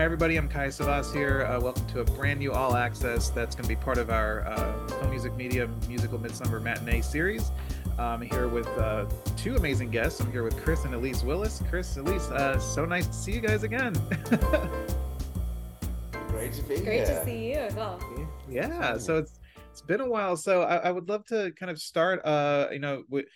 Hi, everybody. I'm Kai Savas here. Uh, welcome to a brand new All Access that's going to be part of our uh, Film Music Media Musical Midsummer Matinee series. I'm here with uh, two amazing guests. I'm here with Chris and Elise Willis. Chris, Elise, uh, so nice to see you guys again. Great to be here. Great here. to see you as well. yeah, so it's it's been a while. So I, I would love to kind of start. Uh, you know, with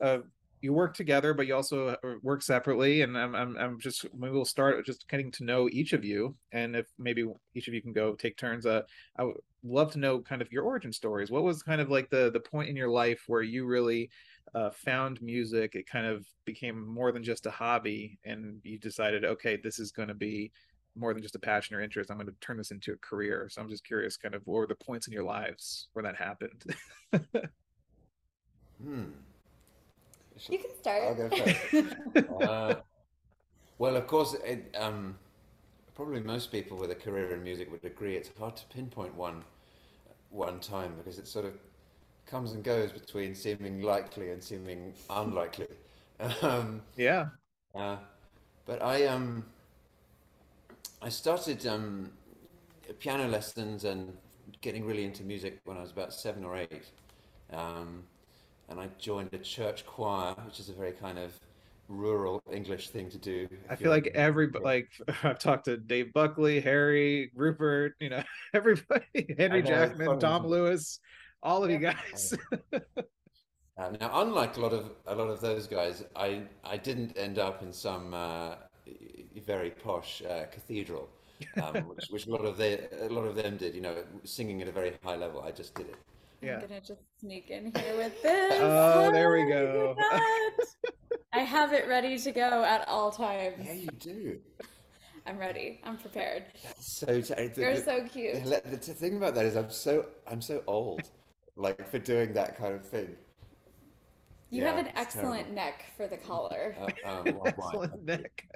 uh, you work together, but you also uh, work separately. And I'm, I'm, I'm just maybe we'll start just getting to know each of you, and if maybe each of you can go take turns. Uh, I would love to know kind of your origin stories. What was kind of like the the point in your life where you really uh, found music? It kind of became more than just a hobby, and you decided, okay, this is going to be more than just a passion or interest. I'm going to turn this into a career. So I'm just curious, kind of, what were the points in your lives where that happened? Hmm. You can start. I'll go first. Uh, well, of course, it, um, probably most people with a career in music would agree it's hard to pinpoint one one time because it sort of comes and goes between seeming likely and seeming unlikely. Um, yeah. uh, but I um I started um, piano lessons and getting really into music when I was about seven or eight. Um, and I joined a church choir, which is a very kind of rural English thing to do. I feel like every like I've talked to Dave Buckley, Harry, Rupert, you know, everybody, Henry know, Jackman, Dom? Lewis, all of you guys. Uh, now, unlike a lot of a lot of those guys, I I didn't end up in some uh, very posh uh, cathedral, um, which, which a lot of they a lot of them did. You know, singing at a very high level. I just did it. Yeah. I'm gonna just sneak in here with this. Oh, there we go. I have it ready to go at all times. Yeah, you do. I'm ready. I'm prepared. So t- you're the- so cute. the, the t- thing about that is I'm so I'm so old, like for doing that kind of thing. You Yeah, have an excellent terrible. neck for the collar. Uh, um, why- why? Excellent neck.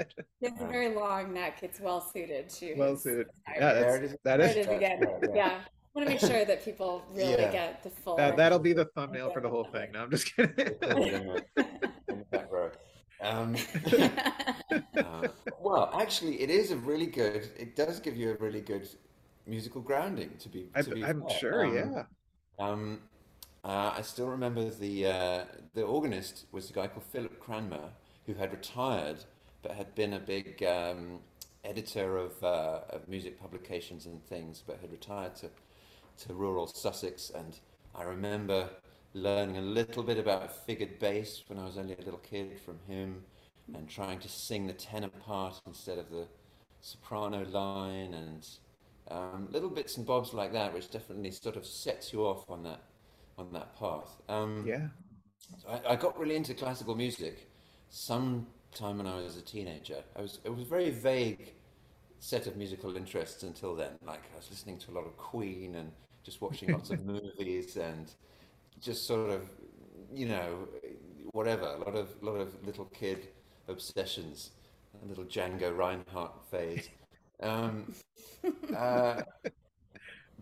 He has a very long neck. It's well suited to Well suited. Yeah, There that's, it is. that There is it is again. Yeah, yeah. Yeah. I want to make sure that people really Yeah. get the full. that, that'll be the thumbnail for the whole thing. No, I'm just kidding. in the in the back row. Um, uh, well, actually, it is a really good. It does give you a really good musical grounding. To be, I, to be I'm fair. sure. Um, yeah. Um, uh, I still remember the uh, the organist was a guy called Philip Cranmer, who had retired but had been a big um, editor of, uh, of music publications and things, but had retired to to rural Sussex. And I remember learning a little bit about figured bass when I was only a little kid from him, and trying to sing the tenor part instead of the soprano line, and um, little bits and bobs like that, which definitely sort of sets you off on that on that path. Um, Yeah. so I, I got really into classical music sometime when I was a teenager. I was it was very vague set of musical interests until then. Like I was listening to a lot of Queen and just watching lots of movies and just sort of you know whatever a lot of lot of little kid obsessions, a little Django Reinhardt phase. Um, uh,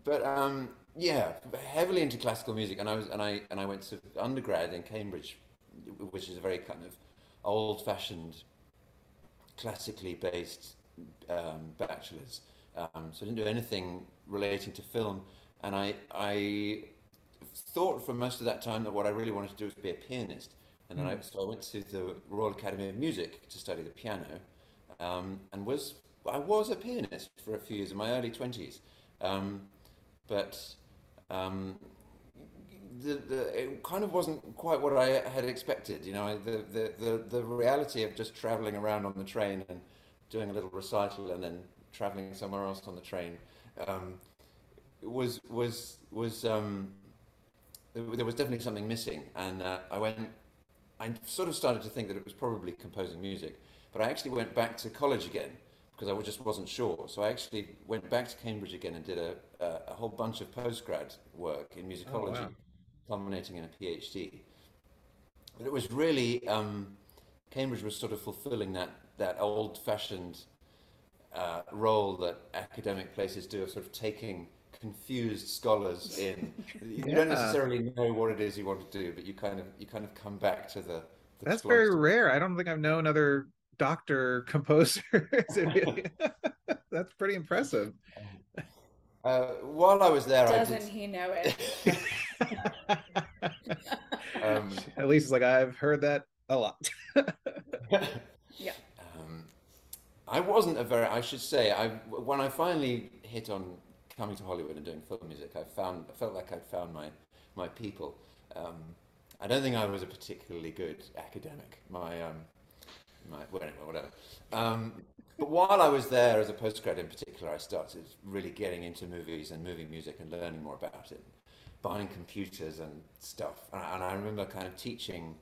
but um, yeah, heavily into classical music, and I was and I and I went to undergrad in Cambridge, which is a very kind of old-fashioned, classically based um, bachelor's. Um, so I didn't do anything relating to film, and I I thought for most of that time that what I really wanted to do was be a pianist, and then I so I went to the Royal Academy of Music to study the piano, um, and was I was a pianist for a few years in my early twenties. Um, but um, the, the, it kind of wasn't quite what I had expected. You know, the, the, the, the reality of just traveling around on the train and doing a little recital and then traveling somewhere else on the train um, was was was um, there was definitely something missing. And uh, I went, I sort of started to think that it was probably composing music, but I actually went back to college again because I just wasn't sure. So I actually went back to Cambridge again and did a, a, a whole bunch of postgrad work in musicology, wow. culminating in a PhD. But it was really um, Cambridge was sort of fulfilling that that old-fashioned uh, role that academic places do of sort of taking confused scholars in. You don't necessarily know what it is you want to do, but you kind of you kind of come back to the. the That's cloister. very rare. I don't think I've known other doctor composers. That's pretty impressive. Uh, while I was there, Doesn't I did. he know it? Um, At least it's like I've heard that a lot. Yeah. I wasn't a very. I should say, I when I finally hit on coming to Hollywood and doing film music, I found I felt like I'd found my my people. Um, I don't think I was a particularly good academic. My um, my well, anyway, whatever. Um, but while I was there as a postgrad in particular, I started really getting into movies and movie music and learning more about it, buying computers and stuff. And I, and I remember kind of teaching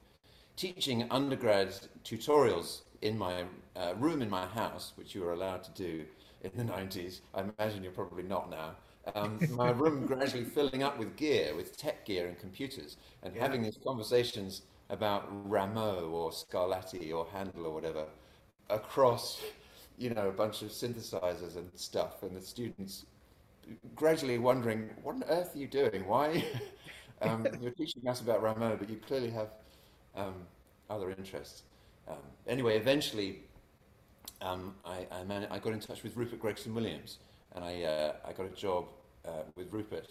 teaching undergrad tutorials in my uh, room in my house, which you were allowed to do in the 90s. I imagine you're probably not now. Um, my room gradually filling up with gear, with tech gear and computers, and Yeah. having these conversations about Rameau or Scarlatti or Handel or whatever across, you know, a bunch of synthesizers and stuff, and the students gradually wondering, what on earth are you doing? Why? um, you're teaching us about Rameau, but you clearly have um, other interests. Um, anyway, eventually, um, I, I, man- I got in touch with Rupert Gregson Williams, and I, uh, I got a job uh, with Rupert.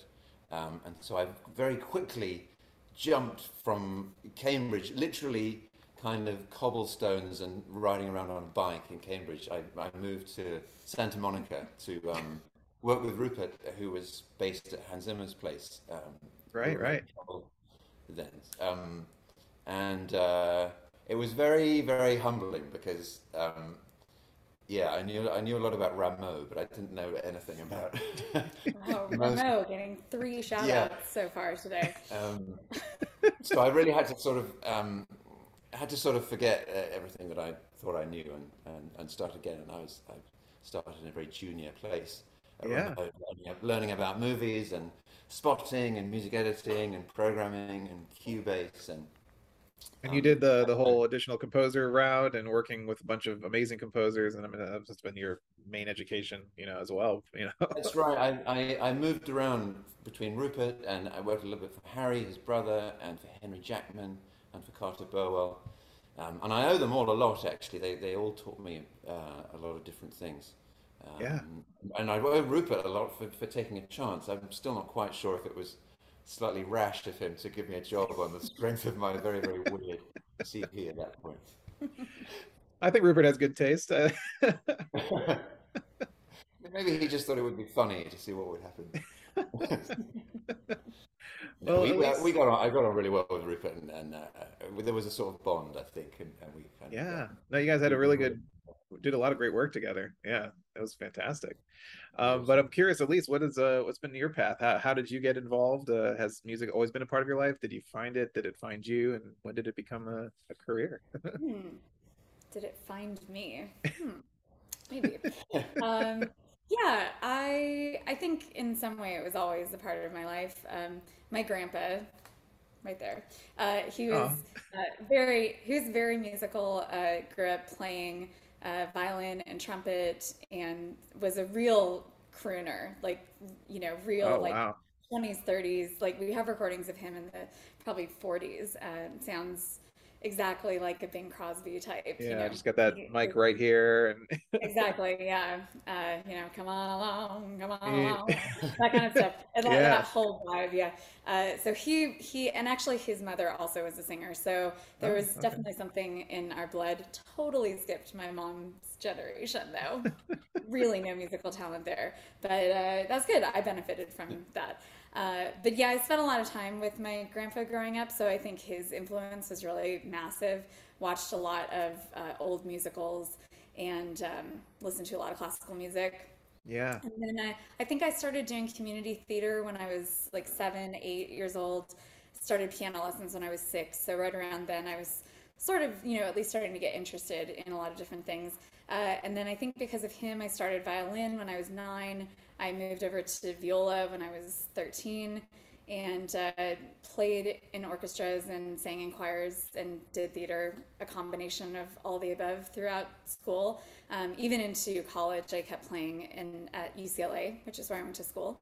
Um, and so I very quickly jumped from Cambridge, literally kind of cobblestones and riding around on a bike in Cambridge. I, I moved to Santa Monica to um, work with Rupert, who was based at Hans Zimmer's place. Um, Right, right. Then, um, and uh, it was very, very humbling because, um, yeah, I knew I knew a lot about Rameau, but I didn't know anything about. Oh, most- Rameau getting three shout Yeah. outs so far today. Um, so I really had to sort of um, had to sort of forget uh, everything that I thought I knew and, and, and start again. And I was I started in a very junior place, Yeah. Learning, learning about movies and spotting and music editing and programming and Cubase and And you did the the whole additional composer route and working with a bunch of amazing composers, and I mean that's just been your main education, you know, as well. You know. That's right. I, I, I moved around between Rupert and I worked a little bit for Harry, his brother, and for Henry Jackman and for Carter Burwell. Um, and I owe them all a lot, actually. They, they all taught me uh, a lot of different things. Um, Yeah. And I owe Rupert a lot for, for taking a chance. I'm still not quite sure if it was slightly rash of him to give me a job on the strength of my very, very weird CV at that point. I think Rupert has good taste. Uh, Maybe he just thought it would be funny to see what would happen. Well, we, uh, least- we got on. I got on really well with Rupert, and, and uh, uh, there was a sort of bond, I think, and, and we kind of yeah. No, you guys had a really good, did a lot of great work together. Yeah, that was fantastic. Um, but I'm curious, at least, what is uh, what's been your path? How how did you get involved? Uh, has music always been a part of your life? Did you find it? Did it find you? And when did it become a, a career? Hmm. Did it find me? Hmm. Maybe. Um, yeah, I I think in some way it was always a part of my life. Um, my grandpa, right there, uh, he was uh, very he was very musical. Uh, grew up playing uh, violin and trumpet, and was a real crooner. Like you know, real Oh like wow. 20s, 30s. Like we have recordings of him in the probably 40s. Um, sounds exactly like a Bing Crosby type. you Yeah, know. just got that mic right here, and Exactly. Yeah. Uh, you know, come on along, come on along, that kind of stuff. And Yeah. that whole vibe. Yeah. Uh, so he he and actually his mother also was a singer. So there Oh, was okay. definitely something in our blood. Totally skipped my mom's generation though. really no musical talent there, but uh, that's good. I benefited from that. Uh, but yeah, I spent a lot of time with my grandpa growing up, so I think his influence was really massive. Watched a lot of uh, old musicals and um, listened to a lot of classical music. yeah, And then I, I think I started doing community theater when I was like seven, eight years old. Started piano lessons when I was six. So right around then, I was sort of, you know, at least starting to get interested in a lot of different things. Uh, and then I think because of him, I started violin when I was nine. I moved over to viola when I was 13 and uh, played in orchestras and sang in choirs and did theater, a combination of all the above throughout school. Um, even into college, I kept playing in at UCLA, which is where I went to school.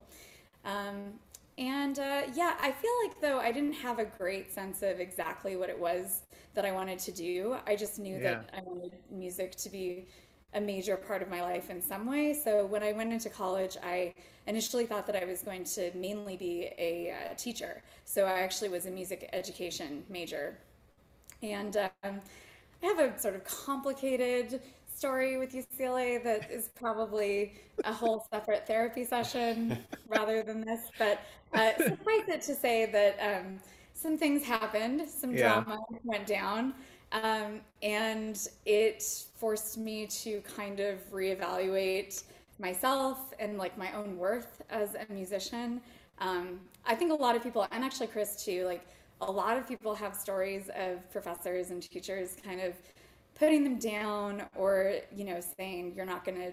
Um, and uh, yeah, I feel like though I didn't have a great sense of exactly what it was that I wanted to do. I just knew that I wanted music to be a major part of my life in some way. So when I went into college, I initially thought that I was going to mainly be a uh, teacher. So I actually was a music education major. And um, I have a sort of complicated story with UCLA that is probably a whole separate therapy session rather than this. But uh, suffice it to say that um, some things happened, some Yeah. drama went down. Um, and it forced me to kind of reevaluate myself and like my own worth as a musician. Um, I think a lot of people, and actually Chris too, like a lot of people have stories of professors and teachers kind of putting them down or, you know, saying you're not going to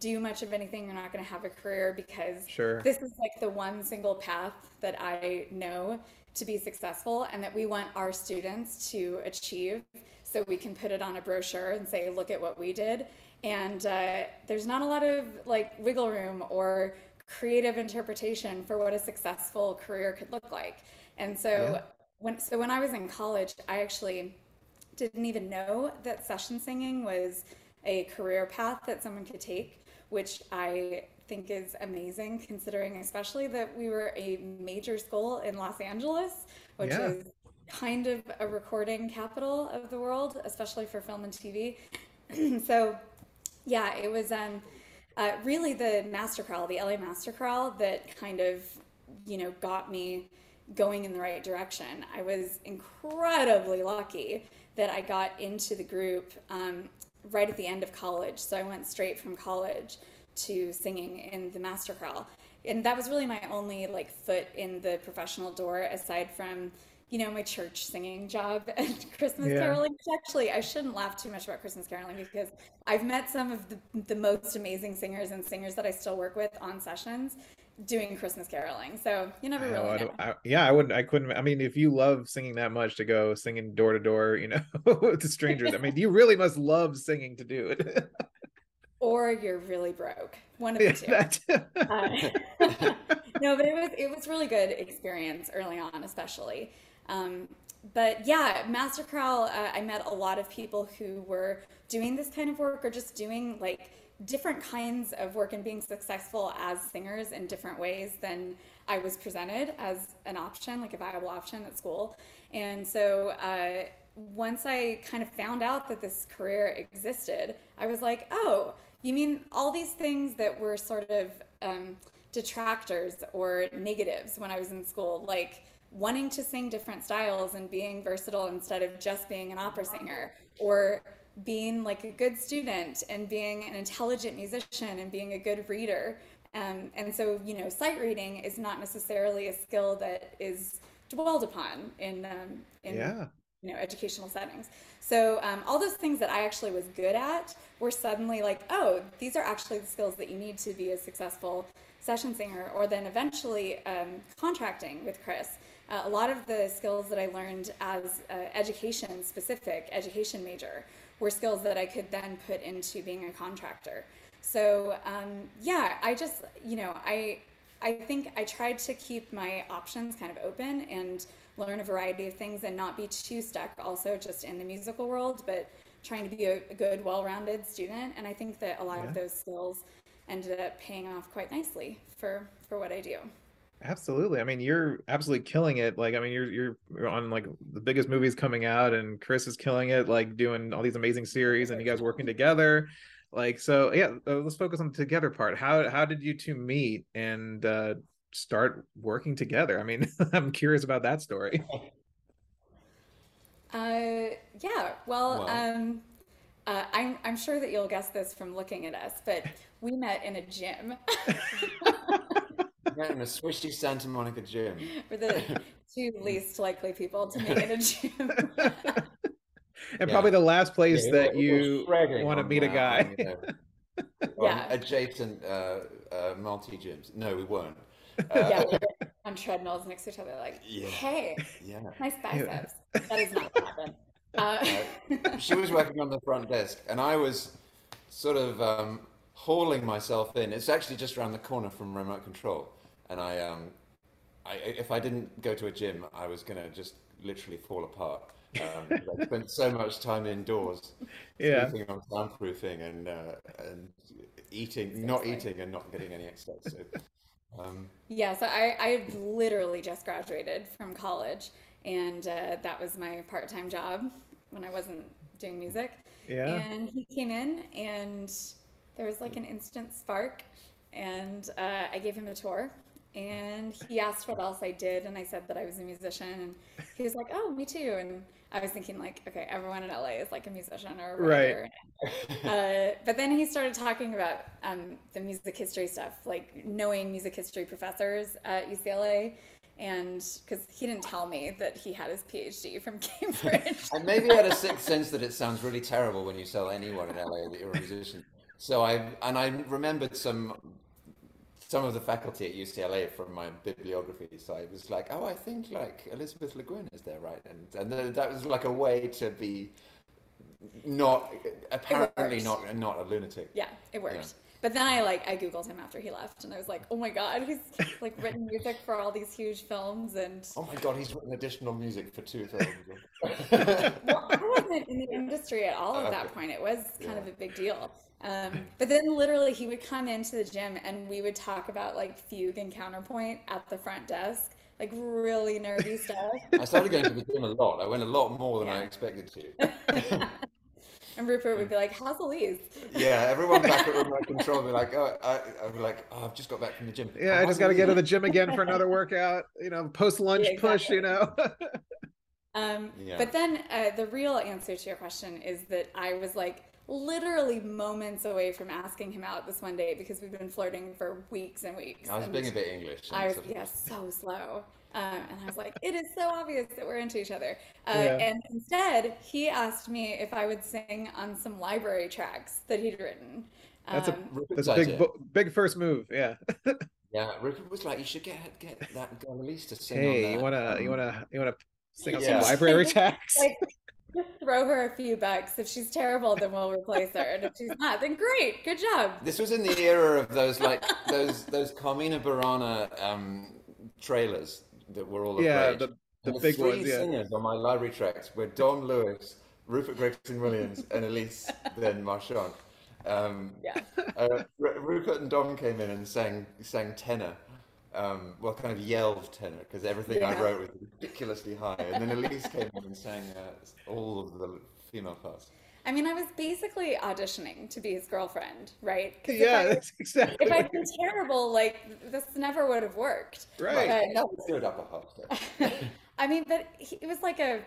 do much of anything, you're not going to have a career because Sure. this is like the one single path that I know to be successful and that we want our students to achieve so we can put it on a brochure and say, look at what we did. And uh, there's not a lot of like wiggle room or creative interpretation for what a successful career could look like. And so Yeah. when so when I was in college, I actually didn't even know that session singing was a career path that someone could take, which I think is amazing considering especially that we were a major school in Los Angeles, which Yeah. is kind of a recording capital of the world, especially for film and TV. so yeah, it was um, uh, really the master chorale, the LA master chorale, that kind of, you know, got me going in the right direction. I was incredibly lucky that I got into the group um, right at the end of college. So I went straight from college to singing in the master chorale. And that was really my only like foot in the professional door aside from you know my church singing job and Christmas Yeah. caroling. Actually, I shouldn't laugh too much about Christmas caroling because I've met some of the, the most amazing singers and singers that I still work with on sessions doing Christmas caroling. So you never really I know. I- yeah, I wouldn't. I couldn't. I mean, if you love singing that much to go singing door to door, you know, to strangers. I mean, you really must love singing to do it. Or you're really broke. One of the two. Uh, no, but it was it was really good experience early on, especially. Um, but yeah, Master Chorale, uh, I met a lot of people who were doing this kind of work or just doing like different kinds of work and being successful as singers in different ways than I was presented as an option, like a viable option at school. And so uh, once I kind of found out that this career existed, I was like, oh, you mean all these things that were sort of um, detractors or negatives when I was in school, like wanting to sing different styles and being versatile instead of just being an opera singer, or being like a good student and being an intelligent musician and being a good reader. Um, and so, you know, sight reading is not necessarily a skill that is dwelled upon in um, in yeah. You know educational settings. So um, all those things that i actually was good at were suddenly like oh these are actually the skills that you need to be a successful session singer or then eventually um, contracting with chris. Uh, a lot of the skills that i learned as uh, education specific education major were skills that i could then put into being a contractor. So um, yeah i just you know i I think I tried to keep my options kind of open and learn a variety of things and not be too stuck also just in the musical world, but trying to be a, a good, well rounded student. And I think that a lot Yeah. of those skills ended up paying off quite nicely for, for what I do. Absolutely. I mean, you're absolutely killing it. Like, I mean, you're you're you're on like the biggest movies coming out, and Chris is killing it, like doing all these amazing series, and you guys working together. Like, so yeah, uh, let's focus on the together part. How how did you two meet and uh start working together? I mean, I'm curious about that story. Uh, yeah, well, Well- um, uh, I'm, I'm sure that you'll guess this from looking at us, but we met in a gym. Met in a swishy Santa Monica gym. We're the two least likely people to meet in a gym. and probably the last place Yeah, that you want to on meet a guy. you know, Yeah. adjacent uh, uh, multi gyms. No, we weren't. Yeah, Uh, we were on treadmills next to each other, like, Yeah. hey, yeah. nice biceps. That is not what happened. Uh, she was working on the front desk, and I was sort of um, hauling myself in. It's actually just around the corner from remote control, and I, um, I if I didn't go to a gym, I was gonna just literally fall apart. Um, I spent so much time indoors, Yeah. on soundproofing and uh, and eating, not eating, and not getting any exercise. So, um, Yeah, so I, I literally just graduated from college, and uh, that was my part-time job when I wasn't doing music. Yeah. And he came in, and there was like an instant spark, and uh, I gave him a tour, and he asked what else I did, and I said that I was a musician, and he was like, "Oh, me too." And I was thinking like, okay, everyone in LA is like a musician or a Right. writer. Uh, but then he started talking about um, the music history stuff, like knowing music history professors at UCLA. And because he didn't tell me that he had his PhD from Cambridge. and maybe I had a sixth sense that it sounds really terrible when you tell anyone in LA that you're a musician. So I and I remembered some some of the faculty at UCLA from my bibliography. So I was like, oh, I think like Elizabeth Le Guin is there, right? And and then that was like a way to be not apparently not not a lunatic. yeah, it works. Yeah. But then I like I googled him after he left, and I was like, oh my god, he's like written music for all these huge films, and Oh my God, he's written additional music for two films. well, I wasn't in the industry at all at that point. It was kind Yeah. of a big deal. Um, but then literally he would come into the gym and we would talk about like fugue and counterpoint at the front desk, like really nerdy stuff. I started going to the gym a lot. I went a lot more than I expected to. And Rupert would be like, "How's Elise?" Yeah, everyone back at remote control would be like, oh, I, I'd be like, oh, I've just got back from the gym. Yeah, I just got to get to the gym again for another workout. You know, post lunch Yeah, push. You know. Um, Yeah. But then uh, the real answer to your question is that I was like literally moments away from asking him out this one day because we've been flirting for weeks and weeks. I was and being a bit English. I was sort yeah so slow, um, and I was like, it is so obvious that we're into each other. Uh, Yeah. And instead, he asked me if I would sing on some library tracks that he'd written. That's a- Um, That's a big, idea. big first move. Yeah. Yeah, Rupert was like, you should get get that girl Elise to sing on Hey, that. you wanna, you um, wanna, you wanna sing on Yeah. some library tracks? like, just throw her a few bucks. If she's terrible, then we'll replace her, and if she's not, then great, good job. This was in the era of those like those those Carmina Burana um, trailers that were all the Yeah, rage. the- the And big three ones, yeah. singers on my library tracks were Dom Lewis, Rupert Gregson Williams, and Elise then Marchand. Um, Yeah. uh, Ru- Rupert and Don came in and sang sang tenor. Um, well, kind of yelled tenor because everything I wrote was ridiculously high. And then Elise came in and sang uh, all of the female parts. I mean, I was basically auditioning to be his girlfriend, right? 'Cause if Yeah, I, that's exactly. If I'd been terrible, like this never would have worked. Right. Right. That was good upper half. I mean, but he, it was like a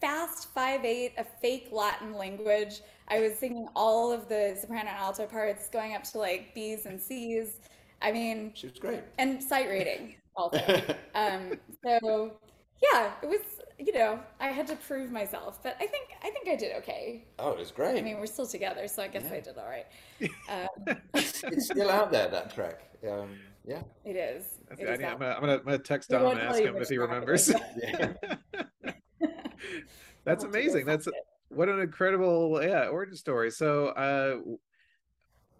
fast five eight, a fake Latin language. I was singing all of the soprano and alto parts, going up to like B's and C's. I mean, She was great. and sight reading also. um, so yeah, it was. You know, I had to prove myself, but I think I think I did okay. Oh, it was great. I mean, we're still together, so I guess I did all right. Um, it's still out there that track. Um, yeah. it is. That's It good. I is need- I'm gonna, I'm gonna, I'm gonna text We Dom and ask him if he remembers. That's We'll have to go amazing. That's find it. what an incredible, yeah, origin story. So, uh,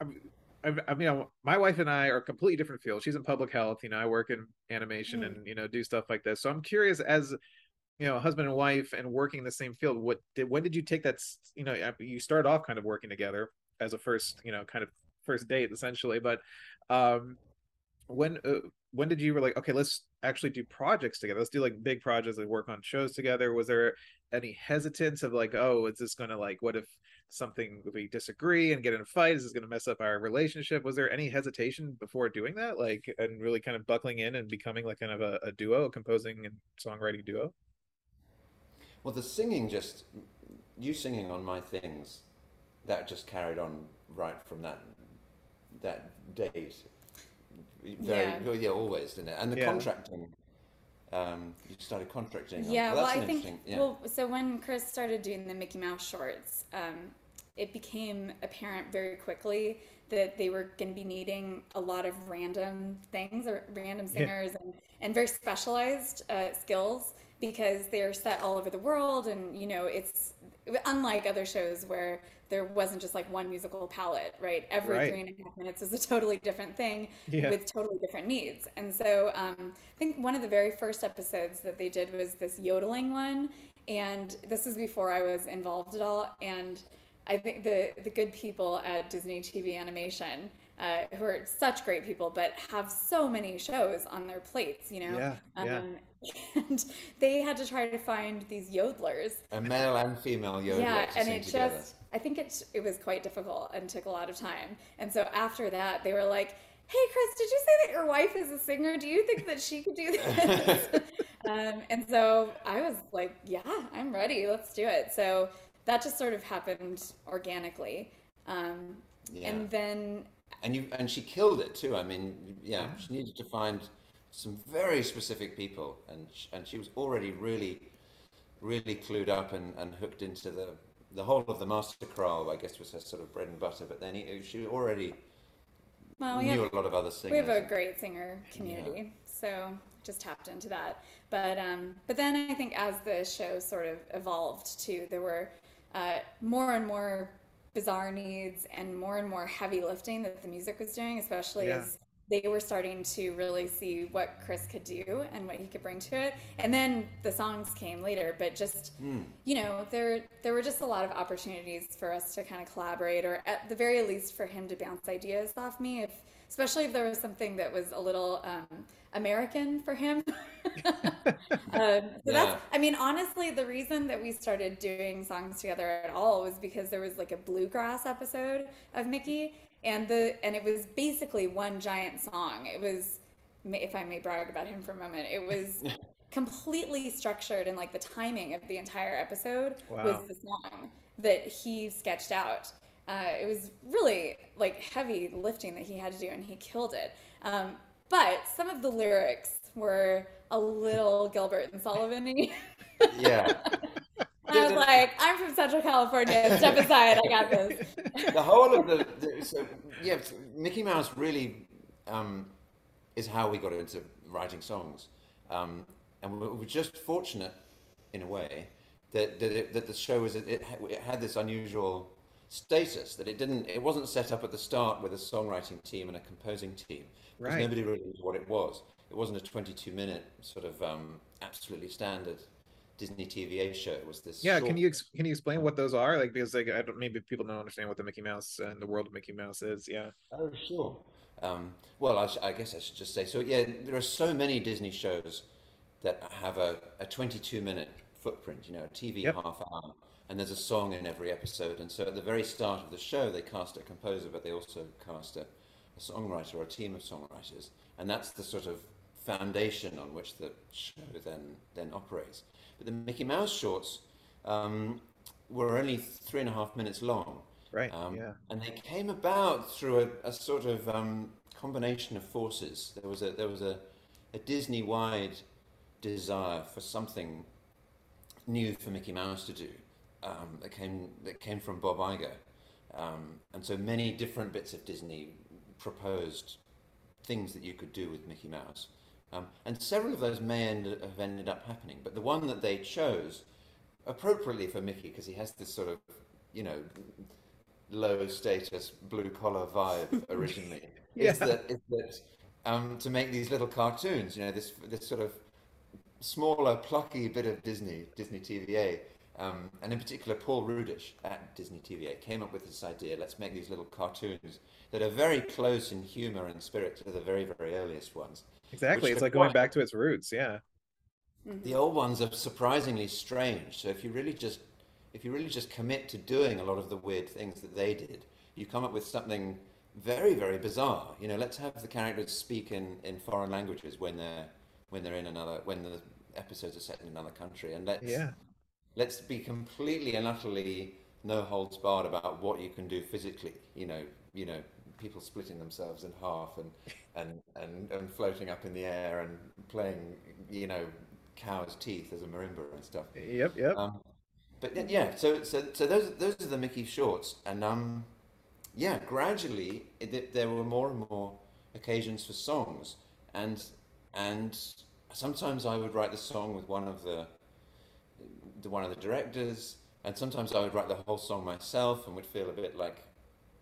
I'm- I, I mean, I'm- my wife and I are completely different fields. She's in public health. You know, I work in animation Mm. and you know do stuff like this. So I'm curious, as you know, husband and wife and working in the same field. What did when did you take that? You know, you started off kind of working together as a first, you know, kind of first date essentially. But um, when uh, when did you were like, okay, let's actually do projects together. Let's do like big projects, like work on shows together. Was there any hesitance of like, oh, is this gonna like, what if something we disagree and get in a fight? Is this gonna mess up our relationship? Was there any hesitation before doing that, like, and really kind of buckling in and becoming like kind of a, a duo, a composing and songwriting duo? Well, the singing just, you singing on my things, that just carried on right from that that date. Very, Yeah. yeah, always, didn't it? And the Yeah. contracting, um, you started contracting. Yeah, well, well, I think yeah. well, so when Chris started doing the Mickey Mouse shorts, um, it became apparent very quickly that they were going to be needing a lot of random things or random Yeah. singers and, and very specialized uh, skills because they're set all over the world and you know it's unlike other shows where there wasn't just like one musical palette right every Right. three and a half minutes is a totally different thing Yeah. with totally different needs. And so um, I think one of the very first episodes that they did was this yodeling one. and this was before I was involved at all. And I think the the good people at Disney TV Animation, uh, who are such great people, but have so many shows on their plates, you know. Yeah, yeah. And they had to try to find these yodelers. A male and female yodeler Yeah, and it together. just I think it it was quite difficult and took a lot of time. And so after that, they were like, "Hey, Chris, did you say that your wife is a singer? Do you think that she could do this?" um, and so I was like, "Yeah, I'm ready. Let's do it." So that just sort of happened organically. Um, Yeah. And then and you and she killed it too. I mean, yeah, she needed to find some very specific people, and sh- and she was already really, really clued up and, and hooked into the the whole of the master chorale. I guess was her sort of bread and butter. But then he, she already well, we knew have a lot of other singers. We have a great singer community, so just tapped into that. But um, but then I think as the show sort of evolved too, there were uh, more and more bizarre needs and more and more heavy lifting that the music was doing, especially Yeah. as they were starting to really see what Chris could do and what he could bring to it. And then the songs came later, but just you know, there there were just a lot of opportunities for us to kind of collaborate, or at the very least for him to bounce ideas off me, if especially if there was something that was a little um, American for him. um, so Yeah. that's, I mean, honestly, the reason that we started doing songs together at all was because there was like a bluegrass episode of Mickey, and the and it was basically one giant song. It was, if I may brag about him for a moment, it was completely structured and like the timing of the entire episode was the song that he sketched out. Uh, it was really like heavy lifting that he had to do, and he killed it. Um, but some of the lyrics were a little Gilbert and Sullivan-y. yeah. I was like, I'm from Central California. Step aside. I got this. the whole of the, the so yeah, Mickey Mouse really um, is how we got into writing songs, um, and we were just fortunate in a way that that, it, that the show was it, it had this unusual status that it didn't it wasn't set up at the start with a songwriting team and a composing team because Right. nobody really knew what it was. It wasn't a 22 minute sort of um, absolutely standard Disney TVA show. It was this Yeah, short can you ex- can you explain what those are? Like because like I don't maybe people don't understand what the Mickey Mouse and the world of Mickey Mouse is. Yeah. Oh, sure. Um, well, I, sh- I guess I should just say so. Yeah, there are so many Disney shows that have a, a 22 minute footprint, you know, a TV Yep. half hour, and there's a song in every episode. And so at the very start of the show, they cast a composer, but they also cast a, a songwriter or a team of songwriters. And that's the sort of foundation on which the show then, then operates. But the Mickey Mouse shorts um, were only three and a half minutes long. Right. Um, yeah. And they came about through a, a sort of um, combination of forces. There was a there was a, a Disney-wide desire for something new for Mickey Mouse to do um, that came that came from Bob Iger, um, and so many different bits of Disney proposed things that you could do with Mickey Mouse, um, and several of those may end, have ended up happening. But the one that they chose appropriately for Mickey because he has this sort of you know low status blue collar vibe originally Yeah. is that is that um, to make these little cartoons you know this this sort of smaller plucky bit of Disney Disney TVA um, and in particular Paul Rudish at Disney TVA came up with this idea let's make these little cartoons that are very close in humor and spirit to the very very earliest ones Exactly. which It's are like going back to its roots. Yeah. the old ones are surprisingly strange. So if you really just if you really just commit to doing a lot of the weird things that they did, you come up with something very very bizarre. You know, let's have the characters speak in, in foreign languages when they're when they're in another when the episodes are set in another country, and let's Yeah. let's be completely and utterly no holds barred about what you can do physically. You know, you know, people splitting themselves in half and and and, and floating up in the air and playing, you know, cow's teeth as a marimba and stuff. Yep. Yep. Um, but yeah, so so so those those are the Mickey shorts, and um, yeah, gradually it- there were more and more occasions for songs, and and sometimes I would write the song with one of the the one of the directors, and sometimes I would write the whole song myself, and would feel a bit like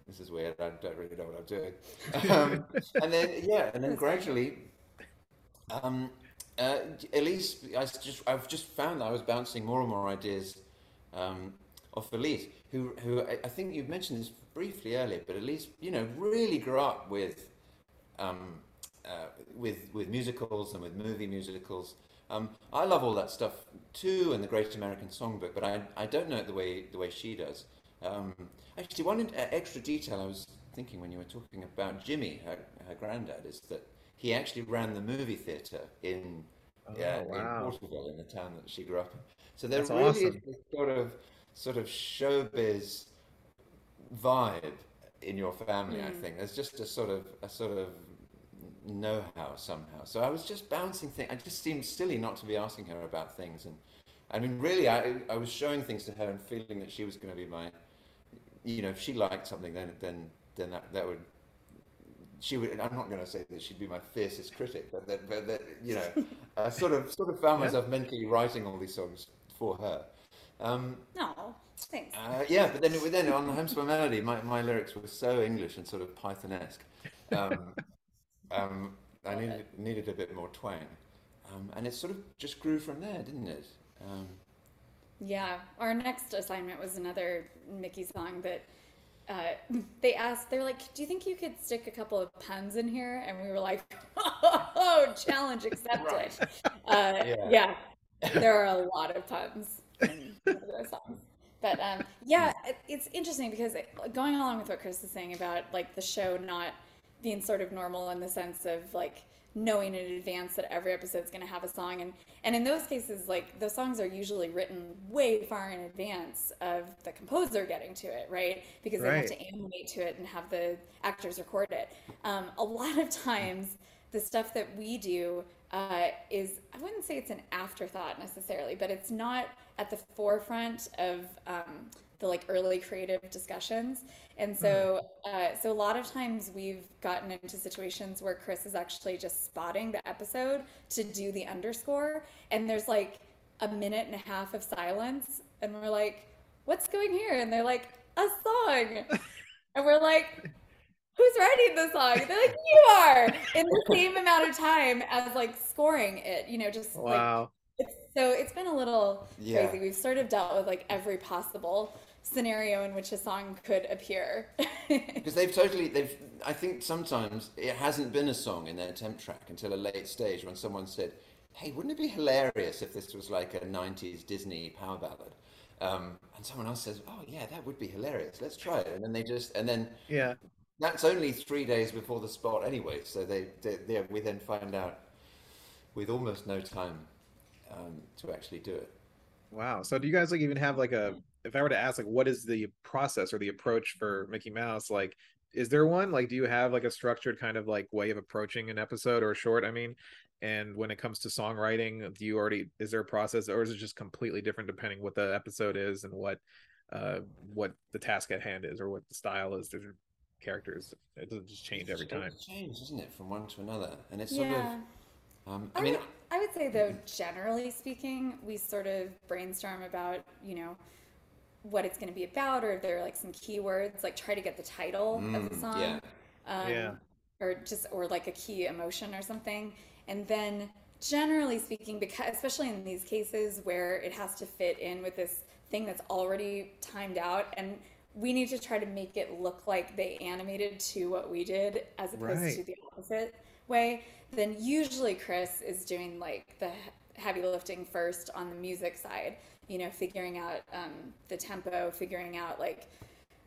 this is weird. I don't really know what I'm doing. Um, and then yeah, and then gradually, um, uh, Elise, I just I've just found that I was bouncing more and more ideas um, off Elise, who who I, I think you mentioned this briefly earlier, but Elise, you know, really grew up with um, uh, with with musicals and with movie musicals. Um, I love all that stuff too, and the Great American Songbook, but I, I don't know it the way the way she does. Um, actually, one uh, extra detail I was thinking when you were talking about Jimmy, her, her granddad, is that he actually ran the movie theatre in Oh, yeah, wow. in Portugal, in the town that she grew up in. So there That's really awesome. is this sort of sort of showbiz vibe in your family. I Mm. think there's just a sort of a sort of know-how somehow. So I was just bouncing things. I just seemed silly not to be asking her about things, and I mean, really, I I was showing things to her and feeling that she was going to be my, you know, if she liked something, then then then that that would. She would. I'm not going to say that she'd be my fiercest critic, but that, but that you know, I sort of sort of found Yeah. myself mentally writing all these songs for her. Um, No, thanks. uh, yeah, but then then on the Homes for Melody, my, my lyrics were so English and sort of Python-esque. Um, um, I needed needed a bit more twang, um, and it sort of just grew from there, didn't it? Yeah, our next assignment was another Mickey song that uh, they asked. They're like, "Do you think you could stick a couple of puns in here?" And we were like, "Oh, challenge accepted." Right. Uh, Yeah. yeah. there are a lot of puns in those songs. But um, yeah, it, it's interesting because it, going along with what Chris is saying about like the show not being sort of normal in the sense of like knowing in advance that every episode's going to have a song. And and in those cases like those songs are usually written way far in advance of the composer getting to it right? Because they have to animate to it and have the actors record it. Um, a lot of times the stuff that we do uh, is I wouldn't say it's an afterthought necessarily, but it's not at the forefront of um, the like early creative discussions. And so, uh, so a lot of times we've gotten into situations where Chris is actually just spotting the episode to do the underscore, and there's like a minute and a half of silence, and we're like, "What's going here?" And they're like, "A song," and we're like who's writing the song? They're like, you are in the same amount of time as like scoring it, you know, just like Wow. it's so it's been a little Yeah. crazy. We've sort of dealt with like every possible scenario in which a song could appear. Because they've totally, they've. I think sometimes it hasn't been a song in their temp track until a late stage when someone said, "Hey, wouldn't it be hilarious if this was like a '90s Disney power ballad?" Um, and someone else says, "Oh yeah, that would be hilarious. Let's try it." And then they just, and then Yeah. that's only three days before the spot anyway. So they, they, they we then find out with almost no time um, to actually do it. Wow. So do you guys like even have like a if I were to ask like what is the process or the approach for Mickey Mouse, like is there one? Like do you have like a structured kind of like way of approaching an episode or a short, I mean? And when it comes to songwriting, do you already is there a process or is it just completely different depending what the episode is and what uh what the task at hand is or what the style is? There's characters. It doesn't just change every time. It changes, isn't it, from one to another? And it's sort yeah. of. Um, I I mean, would, I would say though, generally speaking, we sort of brainstorm about, you know, what it's going to be about, or if there are like some keywords, like try to get the title of the Mm, song, yeah. um, Yeah. or just or like a key emotion or something, and then generally speaking, because especially in these cases where it has to fit in with this thing that's already timed out, and we need to try to make it look like they animated to what we did as opposed Right. to the opposite way, then usually Chris is doing like the heavy lifting first on the music side, you know, figuring out um, the tempo, figuring out like,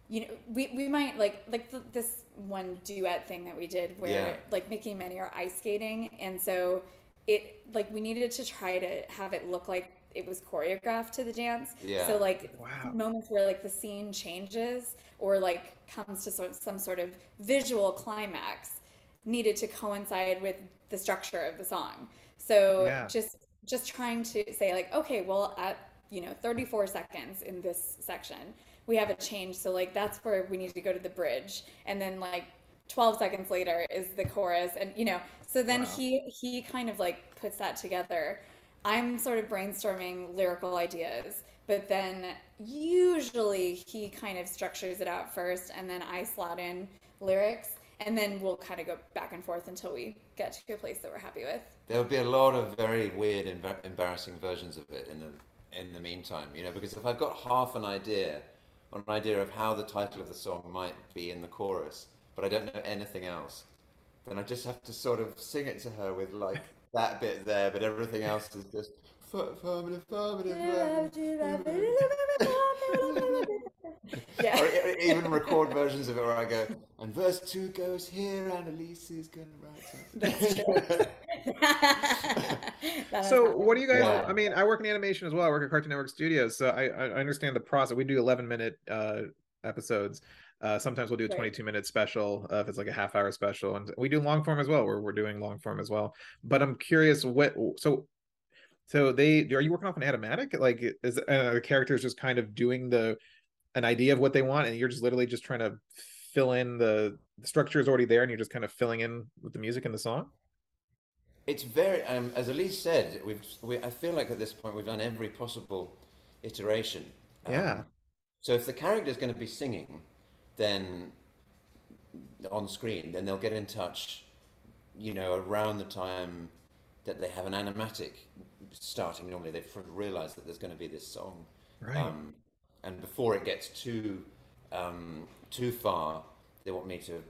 you know, we, we might like like th- this one duet thing that we did where Yeah. like Mickey and Minnie are ice skating, and so it like we needed to try to have it look like it was choreographed to the dance. Yeah. So like Wow. moments where like the scene changes or like comes to sort some sort of visual climax needed to coincide with the structure of the song. So Yeah. just just trying to say like okay, well at you know 34 seconds in this section, we have a change. So like that's where we need to go to the bridge and then like 12 seconds later is the chorus and you know so then Wow. he he kind of like puts that together i'm sort of brainstorming lyrical ideas but then usually he kind of structures it out first and then i slot in lyrics and then we'll kind of go back and forth until we get to a place that we're happy with. There'll be a lot of very weird, and embarrassing versions of it in the in the meantime, you know, because if I've got half an idea, an idea of how the title of the song might be in the chorus, but I don't know anything else, then I just have to sort of sing it to her with like that bit there, but everything else is just affirmative, affirmative. Yeah. Or even record versions of it where I go, and verse two goes here, and Elise is gonna write something. That has So what do you guys? Yeah. I mean, I work in animation as well. I work at Cartoon Network Studios, so I I I understand the process. We do 11 minute uh episodes. Uh, sometimes we'll do a 22 minute special uh, if it's like a half hour special, and we do long form as well. Where we're doing long form as well. But I'm curious, what so so they are you working off an animatic? Like, is uh, the characters just kind of doing the an idea of what they want, and you're just literally just trying to fill in the the structure is already there, and you're just kind of filling in with the music and the song. It's very, um, as Elise said, we've. We, I feel like at this point we've done every possible iteration. Um, Yeah. So if the character is going to be singing, then on screen, then they'll get in touch, you know, around the time that they have an animatic starting. Normally, they realise that there's going to be this song, Right. um, and before it gets too um, too far, they want me to,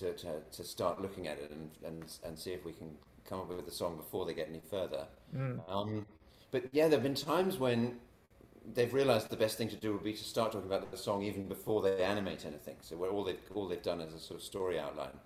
to to to start looking at it and and and see if we can come up with the song before they get any further. Mm. Um, but yeah, there have been times when they've realised the best thing to do would be to start talking about the song even before they animate anything. So where all they've all they've done is a sort of story outline.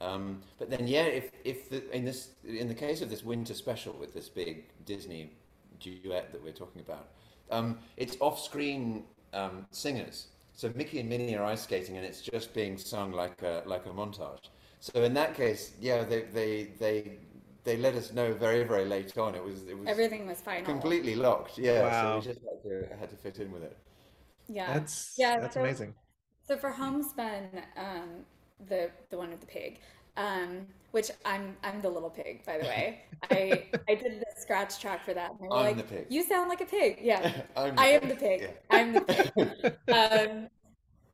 Um, but then yeah, if if the, in this in the case of this winter special with this big Disney duet that we're talking about, um, it's off-screen um, singers. So Mickey and Minnie are ice skating, and it's just being sung like a like a montage. So in that case, yeah, they they they they let us know very very late on. It was it was Everything was final. completely locked. Yeah, Wow. so we just had to had to fit in with it. Yeah. That's Yeah, that's so- amazing. So for Homespun, um, the the one with the pig, um, which I'm I'm the little pig, by the way. I I did the scratch track for that, and they were I'm like, the pig. "You sound like a pig." Yeah, I'm I am the pig. Yeah. I'm the pig. um,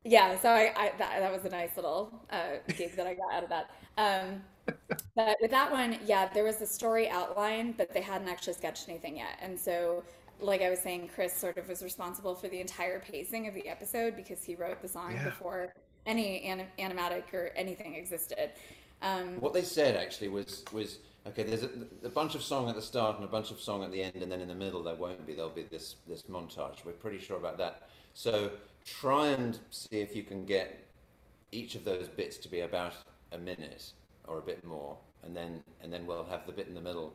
yeah, so I, I that, that was a nice little uh, gig that I got out of that. Um, but with that one, yeah, there was a story outline, but they hadn't actually sketched anything yet. And so, like I was saying, Chris sort of was responsible for the entire pacing of the episode because he wrote the song Yeah. before any anim animatic or anything existed. Um, What they said actually was was okay. There's a, a bunch of song at the start and a bunch of song at the end, and then in the middle there won't be. There'll be this this montage. We're pretty sure about that. So try and see if you can get each of those bits to be about a minute or a bit more, and then and then we'll have the bit in the middle.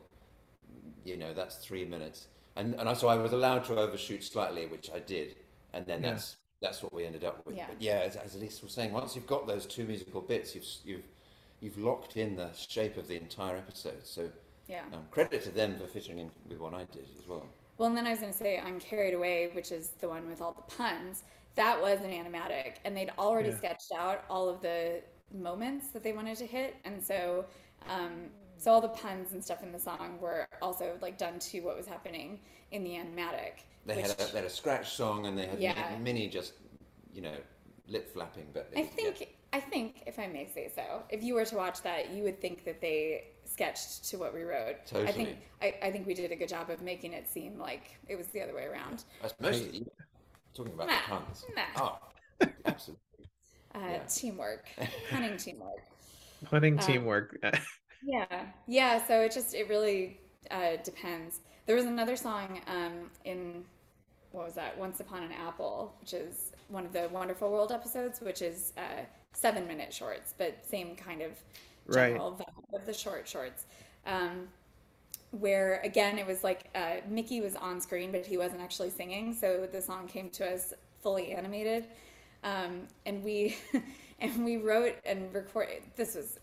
You know, that's three minutes, and and I- so I was allowed to overshoot slightly, which I did, and then Yeah. that's that's what we ended up with. Yeah. But yeah, as, as Elise was saying, once you've got those two musical bits, you've you've you've locked in the shape of the entire episode. So yeah. um, credit to them for fitting in with what I did as well. Well, and then I was going to say I'm Carried Away, which is the one with all the puns, that was an animatic, and they'd already Yeah. sketched out all of the moments that they wanted to hit, and so, um, so all the puns and stuff in the song were also like done to what was happening in the animatic. They which had a, they had a scratch song and they had Yeah. Minnie, Minnie just you know lip flapping, but it I was- yeah. think, I think, if I may say so, if you were to watch that, you would think that they sketched to what we wrote. I Totally. think, I, I think we did a good job of making it seem like it was the other way around. That's mostly talking about Nah, the puns. nah. Oh, absolutely. Uh, Yeah. Teamwork, hunting teamwork. Hunting Uh, teamwork. Yeah, yeah. So it just it really uh, depends. There was another song um, in what was that? Once Upon an Apple, which is one of the Wonderful World episodes, which is uh, seven minute shorts, but same kind of Right. general vibe of the short shorts. Um, where again it was like uh, Mickey was on screen, but he wasn't actually singing, so the song came to us fully animated, um, and we and we wrote and recorded. This was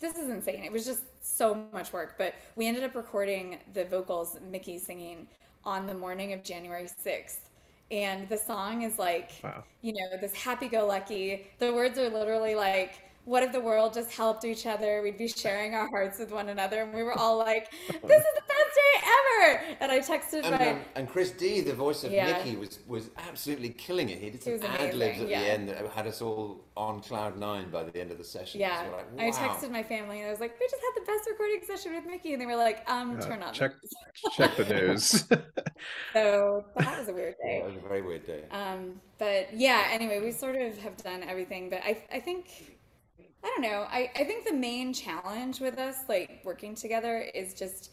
this is insane. It was just so much work, but we ended up recording the vocals, Mickey singing, on the morning of January sixth. And the song is like, Wow. you know, this happy go lucky. The words are literally like, what if the world just helped each other? We'd be sharing our hearts with one another. And we were all like, this is the best day ever. And I texted And, my um, and Chris D, the voice of Yeah. Mickey, was was absolutely killing it. He did some ad libs at yeah. the end that had us all on cloud nine by the end of the session. yeah. So we're I texted my family and I was like, we just had the best recording session with Mickey, and they were like, um, Uh, turn on. the check news." check the news. So that was a weird Yeah, day. it was a very weird day. Um, but yeah, anyway, we sort of have done everything, but I, I think, I don't know, I, I think the main challenge with us, like working together, is just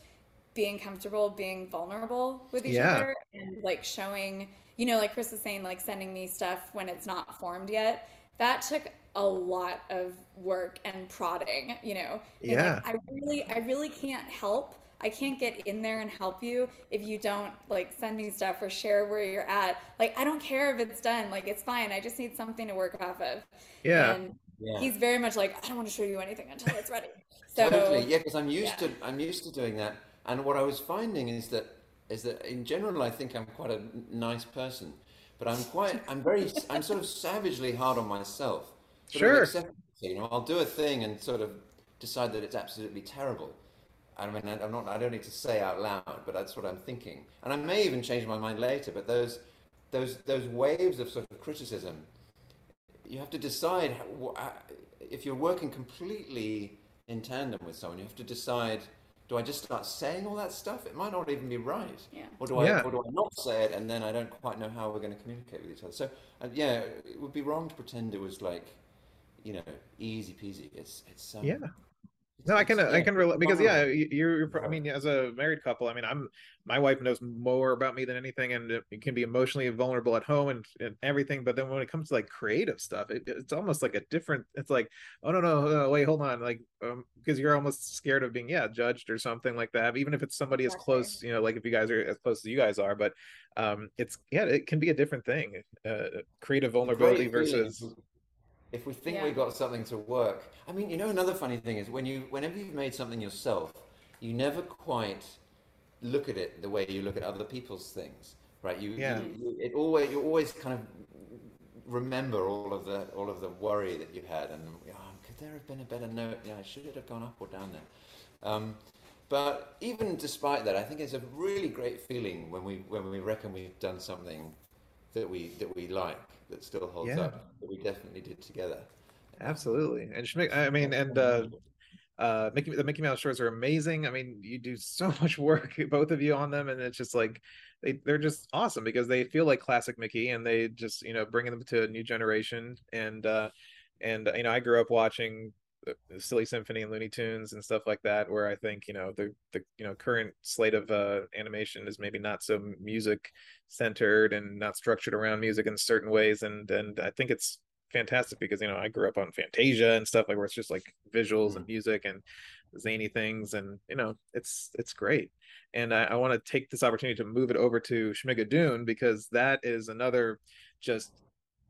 being comfortable, being vulnerable with each Yeah. other, and like showing, you know, like Chris was saying, like sending me stuff when it's not formed yet. That took a lot of work and prodding, you know. And, Yeah. like, I really, I really can't help. I can't get in there and help you if you don't like send me stuff or share where you're at. Like, I don't care if it's done. Like, it's fine. I just need something to work off of. yeah. And Yeah. he's very much like, I don't want to show you anything until it's ready. So, Totally, yeah, because I'm used yeah. to I'm used to doing that, and what I was finding is that is that in general I think I'm quite a nice person, but I'm quite I'm very I'm sort of savagely hard on myself. Sort of Sure. you know, I'll do a thing and sort of decide that it's absolutely terrible. I mean, I'm not I don't need to say out loud, but that's what I'm thinking, and I may even change my mind later. But those those those waves of sort of criticism you have to decide how- if you're working completely in tandem with someone. You have to decide: do I just start saying all that stuff? It might not even be right. Yeah. Or do I, Yeah. or do I not say it, and then I don't quite know how we're going to communicate with each other? So, uh, yeah, it would be wrong to pretend it was like, you know, easy peasy. It's it's um, Yeah. No, I can it's- I can relate because yeah, you- you're, you're I mean as a married couple, I mean I'm my wife knows more about me than anything and it can be emotionally vulnerable at home and, and everything, but then when it comes to like creative stuff, it, it's almost like a different it's like oh no no, no wait hold on like um, because you're almost scared of being yeah judged or something like that even if it's somebody as close you know like if you guys are as close as you guys are but um it's yeah it can be a different thing uh creative vulnerability versus if we- if we think Yeah. we got something to work i mean you know another funny thing is when you whenever you've made something yourself you never quite look at it the way you look at other people's things right you, Yeah. you, you it always you always kind of remember all of the all of the worry that you had and oh, could there have been a better note yeah should it have gone up or down there um, but even despite that i think it's a really great feeling when we when we reckon we've done something that we that we like that still holds Yeah. up that we definitely did together. Absolutely. And Schmick, I mean, and uh, uh, Mickey, the Mickey Mouse shorts are amazing. I mean, you do so much work, both of you, on them, and it's just like they they're just awesome because they feel like classic Mickey, and they just you know bringing them to a new generation. And uh, and you know, I grew up watching Silly Symphony and Looney Tunes and stuff like that, where I think you know the the you know current slate of uh, animation is maybe not so music centered and not structured around music in certain ways, and and I think it's fantastic because you know I grew up on Fantasia and stuff like where it's just like visuals and music and zany things and you know it's it's great. And I, I want to take this opportunity to move it over to Schmigadoon because that is another just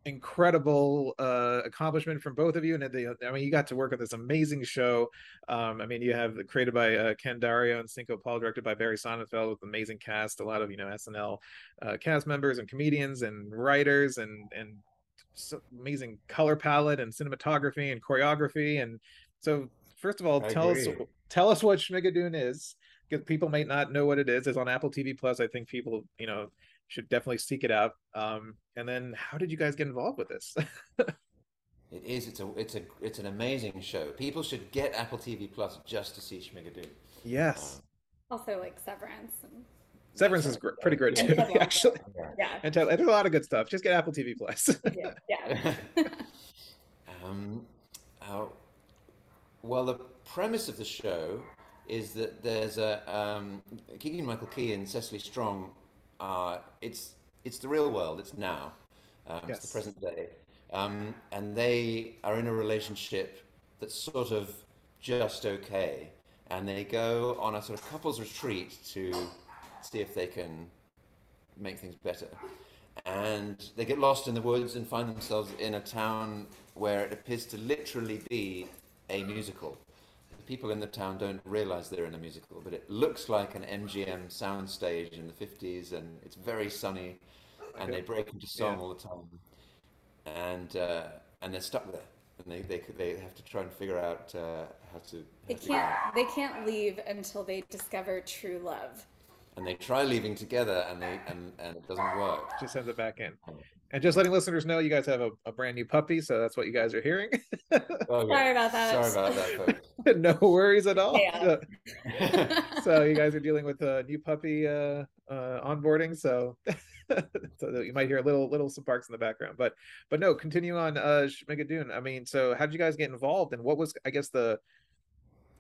incredible uh accomplishment from both of you and the, I mean you got to work on this amazing show. Um I mean you have created by uh, Ken Daurio and Cinco Paul directed by Barry Sonnenfeld with amazing cast a lot of you know SNL uh, cast members and comedians and writers and and so amazing color palette and cinematography and choreography and so first of all I tell us tell us what Schmigadoon is because people may not know what it is. It's on Apple TV Plus. I think people you know should definitely seek it out um and then how did you guys get involved with this It is. It's a. It's a. It's an amazing show. People should get Apple TV Plus just to see Schmigadoon. yes Also, like Severance. And, Severance is gr- pretty great too Yeah. actually yeah. and tell, there's a lot of good stuff just get Apple TV Plus Yeah. yeah. Um, uh, well, the premise of the show is that there's a um, Keegan Michael Key and Cecily Strong. Uh, it's it's the real world. It's now. Um, It's the present day, um, and they are in a relationship that's sort of just okay, and they go on a sort of couples retreat to see if they can make things better. And they get lost in the woods and find themselves in a town where it appears to literally be a musical. The people in the town don't realize they're in a musical, but it looks like an MGM soundstage in the 50s, and it's very sunny, and they break into song Yeah. all the time. And, uh, and they're stuck there. And they, they, they have to try and figure out uh, how to. They how to- can't. They can't leave until they discover true love. and they try leaving together, and they and and it doesn't work. Just send it back in. And just letting listeners know, you guys have a, a brand new puppy, so that's what you guys are hearing. Okay. Sorry about that. Sorry about that, no worries at all. Yeah. so you guys are dealing with a new puppy uh, uh, onboarding, so so you might hear a little little sparks in the background. But but no, continue on uh Schmigadoon. I mean, so how did you guys get involved, and what was I guess the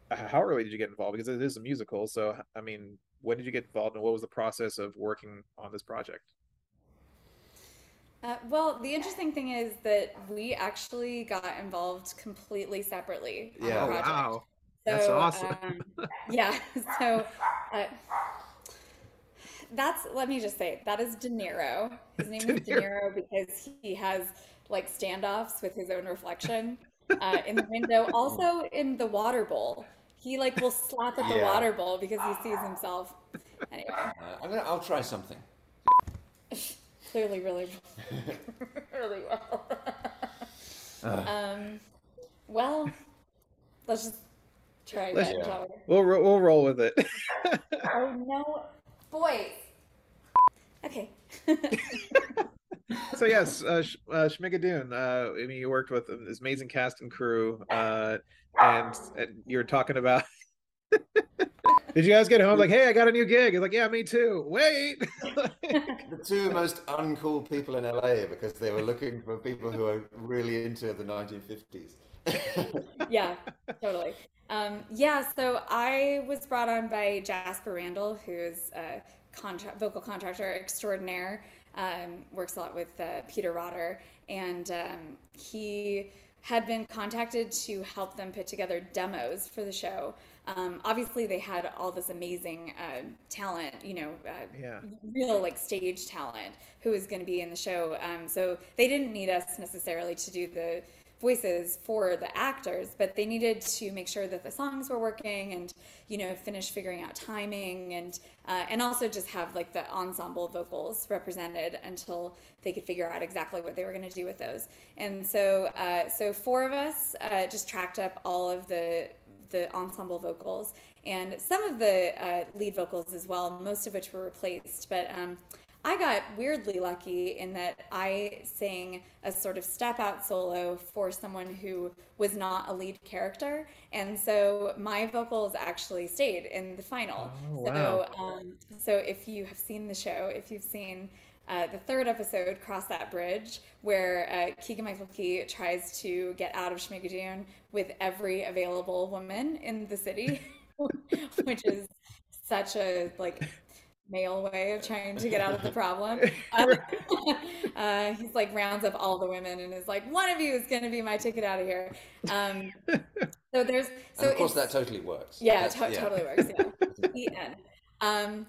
how early did you get involved? Because it is a musical, so I mean, when did you get involved, and what was the process of working on this project? Uh, well, the interesting thing is that we actually got involved completely separately on Yeah. the Oh, project. wow. That's awesome. um, yeah. So uh, that's let me just say that is De Niro. His name De is De Niro. Niro because he has like standoffs with his own reflection uh, in the window. Also in the water bowl, he like will slap at the Yeah. water bowl because he sees himself. Anyway, Uh, I'm gonna. I'll try something. Clearly, really, really well. Uh, Um, well, let's just try Let's- that, Yeah. we? We'll ro- we'll roll with it. Oh no, boys. Okay. so yes, uh, Sh- uh, Schmigadoon. Uh, I mean, you worked with this amazing cast and crew, uh, and, and you're talking about. Did you guys get home like, hey, I got a new gig? It's like, yeah, me too. Wait. the two most uncool people in LA because they were looking for people who are really into the 1950s. yeah, totally. Um, yeah, so I was brought on by Jasper Randall, who's a contract vocal contractor extraordinaire. Um, works a lot with uh, Peter Rotter, and um, he had been contacted to help them put together demos for the show. Um, obviously, they had all this amazing uh, talent, you know, uh, Yeah. real like stage talent who was going to be in the show. Um, so they didn't need us necessarily to do the voices for the actors, but they needed to make sure that the songs were working and you know finish figuring out timing and uh, and also just have like the ensemble vocals represented until they could figure out exactly what they were going to do with those. And so uh, so four of us uh, just tracked up all of the the ensemble vocals and some of the uh, lead vocals as well, most of which were replaced. But um, I got weirdly lucky in that I sang a sort of step out solo for someone who was not a lead character. And so my vocals actually stayed in the final. Oh, so, um, so if you have seen the show, if you've seen uh, the third episode, Cross That Bridge, where uh, Keegan Michael Key tries to get out of Schmigadoon with every available woman in the city, which is such a like male way of trying to get out of the problem. Um, uh, he's like rounds up all the women and is like, one of you is going to be my ticket out of here. Um, so there's so and of course, that totally works. yeah, to- totally works. Yeah. The end. Um,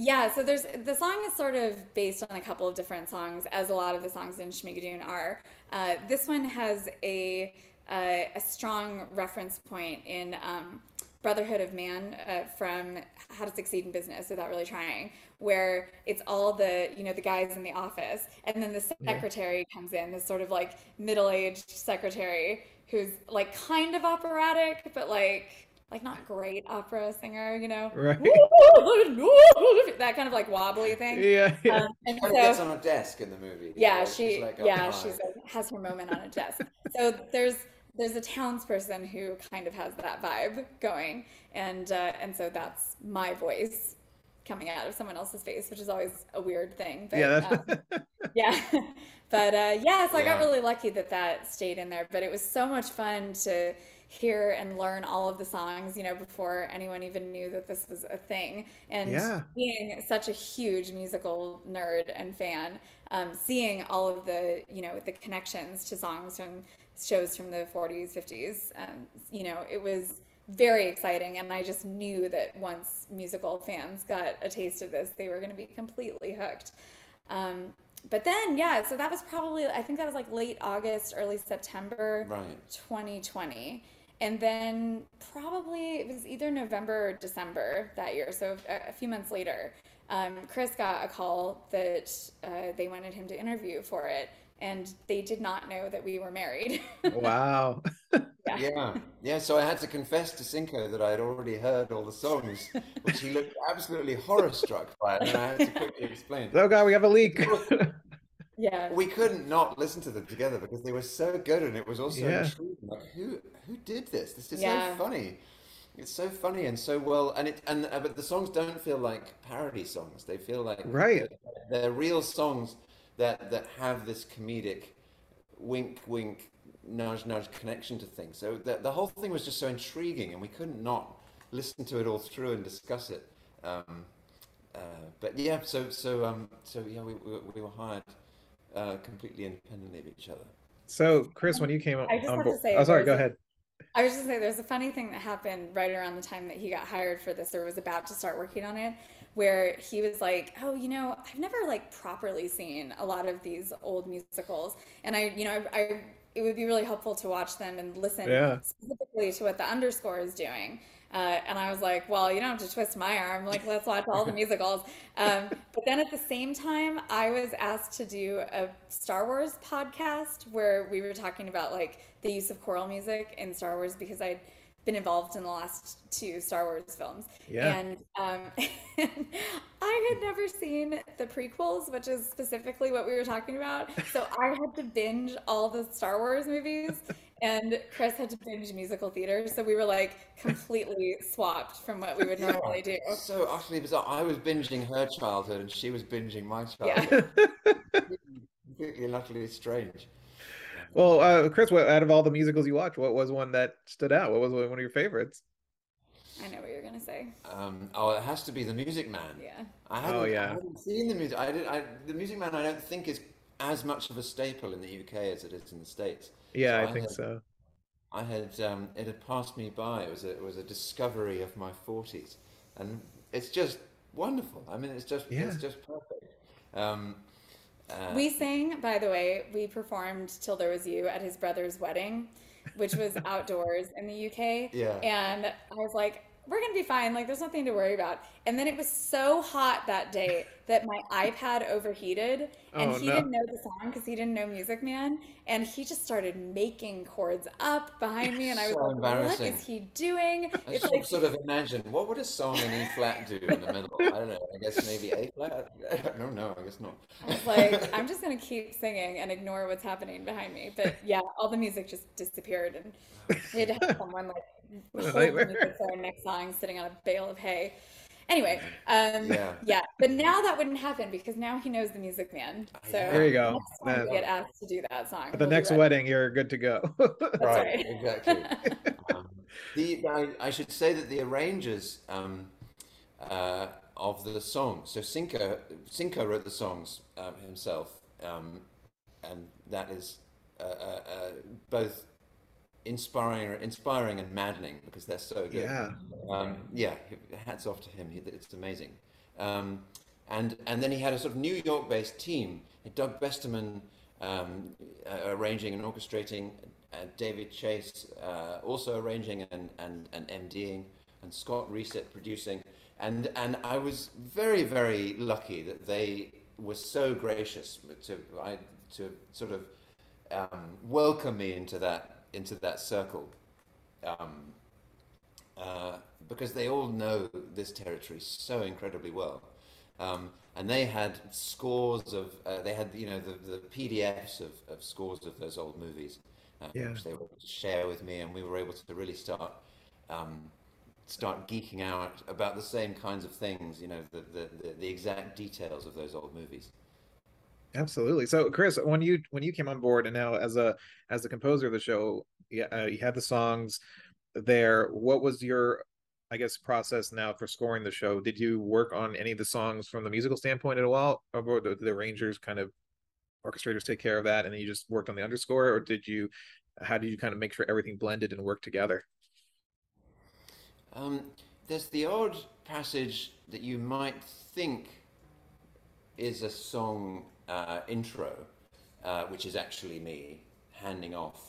yeah, so there's the song is sort of based on a couple of different songs, as a lot of the songs in Schmigadoon are. Uh, this one has a uh, a strong reference point in um, Brotherhood of Man uh, from How to Succeed in Business Without Really Trying, where it's all the you know the guys in the office, and then the secretary comes in, this sort of like middle aged secretary who's like kind of operatic, but like like not great opera singer, you know, Right. that kind of like wobbly thing. yeah. yeah. Um, and Kind of gets on a desk in the movie. yeah, like, she like up yeah high. she's a, has her moment on a desk. so there's there's a townsperson who kind of has that vibe going, and uh, and so that's my voice coming out of someone else's face, which is always a weird thing. But, yeah. um, yeah but uh, yeah so i got really lucky that that stayed in there but it was so much fun to hear and learn all of the songs you know before anyone even knew that this was a thing and Yeah. being such a huge musical nerd and fan um, seeing all of the you know the connections to songs from shows from the 40s 50s um, you know it was very exciting and i just knew that once musical fans got a taste of this they were going to be completely hooked um, but then, yeah, so that was probably, I think that was like late August, early September Right. 2020. And then probably it was either November or December that year, so a, a few months later, um, Chris got a call that uh, they wanted him to interview for it. and they did not know that we were married. wow. yeah. yeah. Yeah. So I had to confess to Cinco that I had already heard all the songs, which he looked absolutely horror struck by it. And I had to quickly explain. Oh, God, we have a leak. Yeah. We couldn't not listen to them together because they were so good. And it was also Yeah. intriguing. Like, who, who did this? This is Yeah. so funny. It's so funny and so well, and it and uh, but the songs don't feel like parody songs. They feel like Right. they're, they're real songs that that have this comedic wink, wink, nudge, nudge connection to things. So the, the whole thing was just so intriguing, and we couldn't not listen to it all through and discuss it. Um, uh, but yeah, so so um, so yeah, we, we, we were hired uh, completely independently of each other. So, Chris, when you came up I just on have to board, say oh, sorry, there's go a- ahead. I was just saying, there's a funny thing that happened right around the time that he got hired for this or was about to start working on it, where he was like, "Oh, you know, I've never like properly seen a lot of these old musicals, and I, you know, I, I it would be really helpful to watch them and listen Yeah. specifically to what the underscore is doing." Uh, and I was like, "Well, you don't have to twist my arm. Like, let's watch all the musicals." Um, but then at the same time, I was asked to do a Star Wars podcast where we were talking about like the use of choral music in Star Wars because I'd been involved in the last two Star Wars films. Yeah. And um, I had never seen the prequels, which is specifically what we were talking about. So I had to binge all the Star Wars movies, and Chris had to binge musical theater. So we were like completely swapped from what we would normally do. So utterly bizarre. I was binging her childhood, and she was binging my childhood. Yeah. childhood. Completely and utterly strange. Well, uh, Chris, what, out of all the musicals you watched, what was one that stood out? What was one of your favorites? I know what you're gonna say. Um, oh, it has to be the Music Man. Yeah. I hadn't, Oh, yeah. I hadn't seen the music. I did. I, the Music Man. I don't think is as much of a staple in the UK as it is in the States. Yeah, So I I think had- so. I had. Um, it had passed me by. It was a. It was a discovery of my forties, and it's just wonderful. I mean, it's just. Yeah. It's just perfect. Um, uh, We sang, by the way, we performed Till There Was You at his brother's wedding, which was outdoors in the UK. Yeah. And I was like, we're going to be fine. Like, there's nothing to worry about. And then it was so hot that day that my iPad overheated and Oh, he no. didn't know the song because he didn't know Music Man. And he just started making chords up behind me. And I was So like, "What is he doing? I It's sort, like, sort of imagine what would a song in E flat do in the middle? I don't know. I guess maybe A flat. I don't know. I guess not. I was like, I'm just gonna keep singing and ignore what's happening behind me. But yeah, all the music just disappeared, and we had to have someone like What a hold the nightmare. music for our next song, sitting on a bale of hay. Anyway, um, Yeah. yeah, but now that wouldn't happen because now he knows the Music Man. So There you go. next That- get asked to do that song. At the we'll next wedding, you're good to go. That's right. exactly. um, the I, I should say that the arrangers um, uh, of the song. So Cinco Cinco wrote the songs um, himself, um, and that is uh, uh, uh, both inspiring, inspiring and maddening because they're so good. Yeah. Um, yeah. Hats off to him. He, it's amazing. Um, and and then he had a sort of New York-based team. Doug Besterman um, uh, arranging and orchestrating, uh, David Chase uh, also arranging and, and, and MDing, and Scott Riesett producing. And, and I was very, very lucky that they were so gracious to, I, to sort of um, welcome me into that, into that circle. Um, uh, because they all know this territory so incredibly well. Um, and they had scores of, uh, they had, you know, the, the PDFs of, of scores of those old movies, uh, Yeah. which they would share with me, and we were able to really start, um, start geeking out about the same kinds of things, you know, the, the, the, the exact details of those old movies. Absolutely. So, Chris, when you when you came on board, and now as a as the composer of the show, yeah, uh, you had the songs there. What was your, I guess, process now for scoring the show? Did you work on any of the songs from the musical standpoint at all, or did the Rangers kind of orchestrators take care of that, and then you just worked on the underscore, or did you? How did you kind of make sure everything blended and worked together? Um, there's the odd passage that you might think is a song uh, intro, uh, which is actually me handing off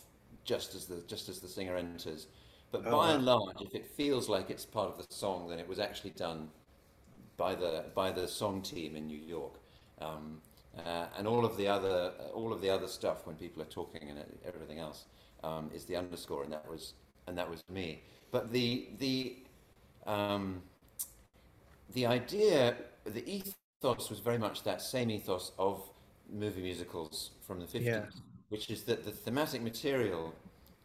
just as the just as the singer enters. But Oh, by wow. and large, if it feels like it's part of the song, then it was actually done by the by the song team in New York. Um, uh, and all of the other all of the other stuff when people are talking and everything else um, is the underscore, and that was and that was me. But the the um, the idea, the ethos was very much that same ethos of movie musicals from the 50s, Yeah. which is that the thematic material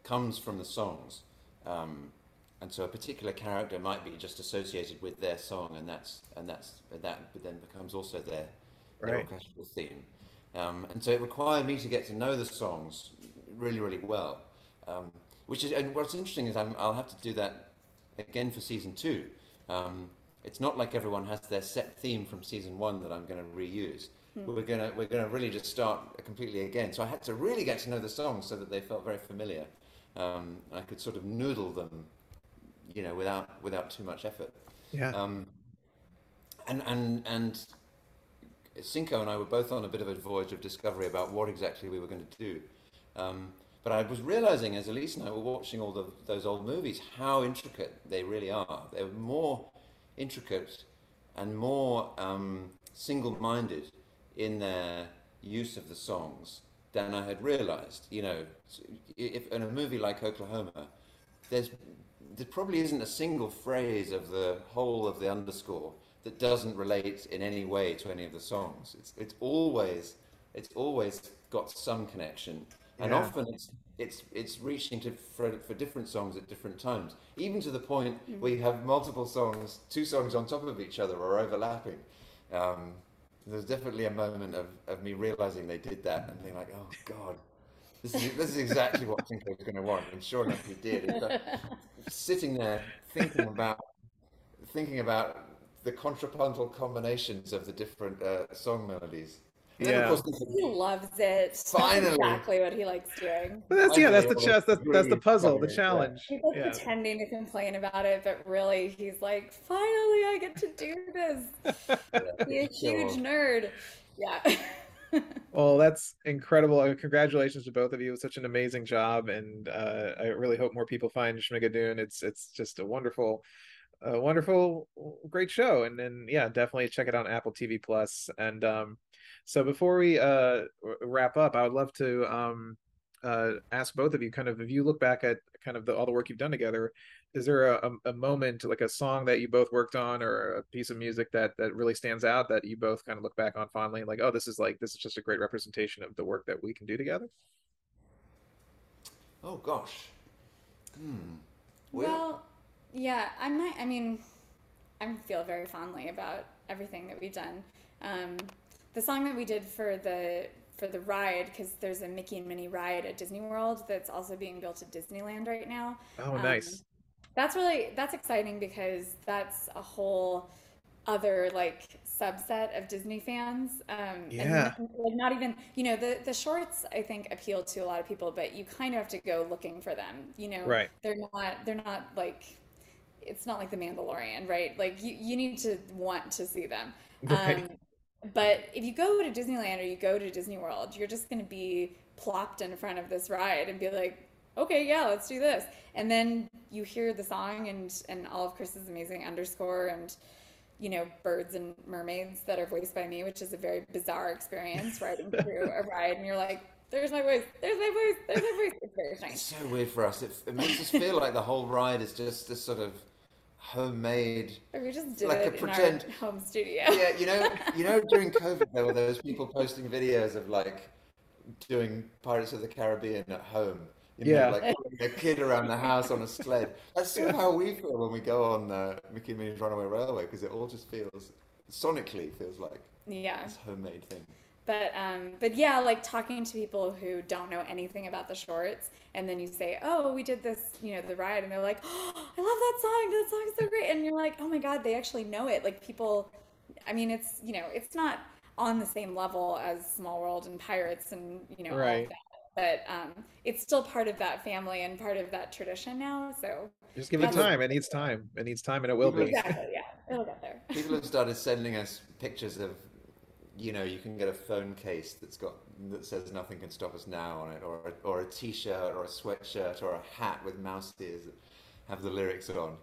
comes from the songs. Um, and so a particular character might be just associated with their song, and that's and that's that, then becomes also their, their Right. orchestral theme. Um, and so it required me to get to know the songs really, really well. Um, which is, and what's interesting is I'm, I'll have to do that again for season two. Um, it's not like everyone has their set theme from season one that I'm going to reuse. We're gonna we're gonna really just start completely again. So I had to really get to know the songs so that they felt very familiar. Um, I could sort of noodle them, you know, without without too much effort. Yeah. Um, and and and Cinco and I were both on a bit of a voyage of discovery about what exactly we were going to do. Um, but I was realizing as Elise and I were watching all the, those old movies how intricate they really are. They're more intricate and more um, single-minded in their use of the songs than I had realized. You know, if in a movie like Oklahoma, there's there probably isn't a single phrase of the whole of the underscore that doesn't relate in any way to any of the songs. It's it's always it's always got some connection, and Yeah. often it's it's it's reaching to for, for different songs at different times, even to the point where you have multiple songs, two songs on top of each other or overlapping. Um, there's definitely a moment of, of me realizing they did that and being like, oh god, this is this is exactly what Cinco was going to want, and sure enough, he did. So, sitting there thinking about thinking about the contrapuntal combinations of the different uh, song melodies. And Yeah. of course, He loves it. That's Finally. exactly what he likes doing. But that's yeah, that's the Finally, chess. That's that's the puzzle, the challenge. He's like Yeah. pretending to complain about it, but really he's like, finally I get to do this. Be a huge nerd. Yeah. Well, that's incredible. Congratulations to both of you. Such an amazing job, and uh, I really hope more people find Schmigadoon. It's it's just a wonderful, a wonderful, great show. And then yeah, definitely check it out on Apple TV Plus. And um, so before we uh wrap up, I would love to um uh ask both of you kind of if you look back at kind of the all the work you've done together, is there a, a, a moment like a song that you both worked on or a piece of music that that really stands out that you both kind of look back on fondly like oh this is like this is just a great representation of the work that we can do together Oh gosh. Hmm. Well, Well, yeah, I might. I mean, I feel very fondly about everything that we've done. Um, the song that we did for the for the ride, because there's a Mickey and Minnie ride at Disney World that's also being built at Disneyland right now. oh Um, nice That's really that's exciting because that's a whole other like subset of Disney fans. Um, Yeah. And like not even you know the the shorts I think appeal to a lot of people, but you kind of have to go looking for them. You know, Right. They're not they're not like it's not like the Mandalorian, right? Like you you need to want to see them. Right. Um, but if you go to Disneyland or you go to Disney World, you're just going to be plopped in front of this ride and be like, okay, yeah, let's do this. And then you hear the song and and all of Chris's amazing underscore and you know birds and mermaids that are voiced by me, which is a very bizarre experience riding through a ride, and you're like, there's my voice, there's my voice, there's my voice. It's very it's so weird for us. It, it makes us feel like the whole ride is just this sort of homemade. Or we just did Like a it in pretend- our home studio. Yeah, you know, you know, during COVID there were those people posting videos of like doing Pirates of the Caribbean at home. You know, Yeah. like a kid around the house on a sled. That's sort of how we feel when we go on uh, Mickey and Minnie's Runaway Railway because it all just feels sonically feels like yeah. this homemade thing. But um, but yeah, like talking to people who don't know anything about the shorts, and then you say, "Oh, we did this, you know, the ride," and they're like, "Oh, I love that song. That song's so great." And you're like, "Oh my God, they actually know it." Like people, I mean, it's you know, it's not on the same level as Small World and Pirates and you know all Right. of but um, it's still part of that family and part of that tradition now. So just give it time it needs time it needs time and it will be exactly, yeah, it'll get there. People have started sending us pictures of, you know, you can get a phone case that's got that says "Nothing can stop us now" on it, or a, or a T-shirt, or a sweatshirt, or a hat with mouse ears that have the lyrics on.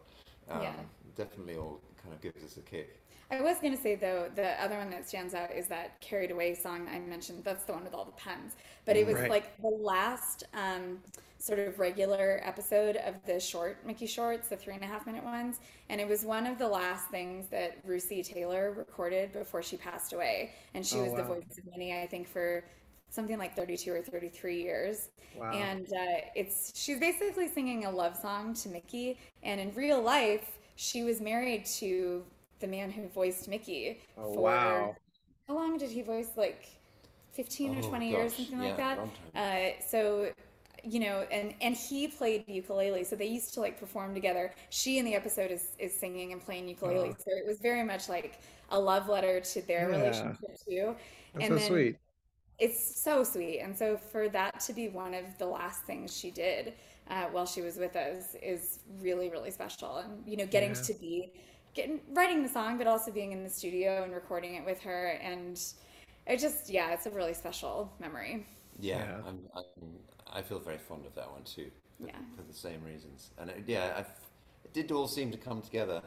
Um, Yeah. definitely all kind of gives us a kick. I was going to say though, the other one that stands out is that "Carried Away" song I mentioned. That's the one with all the pens, But it was Right. like the last um, sort of regular episode of the short Mickey shorts, the three and a half minute ones, and it was one of the last things that Russi Taylor recorded before she passed away. And she Oh, was the voice of Minnie, I think, for something like 32 or 33 years. Wow. And uh, it's she's basically singing a love song to Mickey. And in real life, she was married to the man who voiced Mickey Oh, for wow. how long did he voice? Like 15 or Oh, 20 years, something yeah, like that. long time. Uh, so you know, and and he played ukulele, so they used to like perform together. She in the episode is is singing and playing ukulele, Oh. so it was very much like a love letter to their Yeah. relationship too. That's and so then- sweet. It's so sweet, and so for that to be one of the last things she did uh, while she was with us is really really special. And you know, getting Yeah. to be getting writing the song, but also being in the studio and recording it with her, and it just yeah, it's a really special memory. Yeah, Yeah. I'm, I'm, I feel very fond of that one too, for, Yeah. for the same reasons. And it, yeah, I've, it did all seem to come together.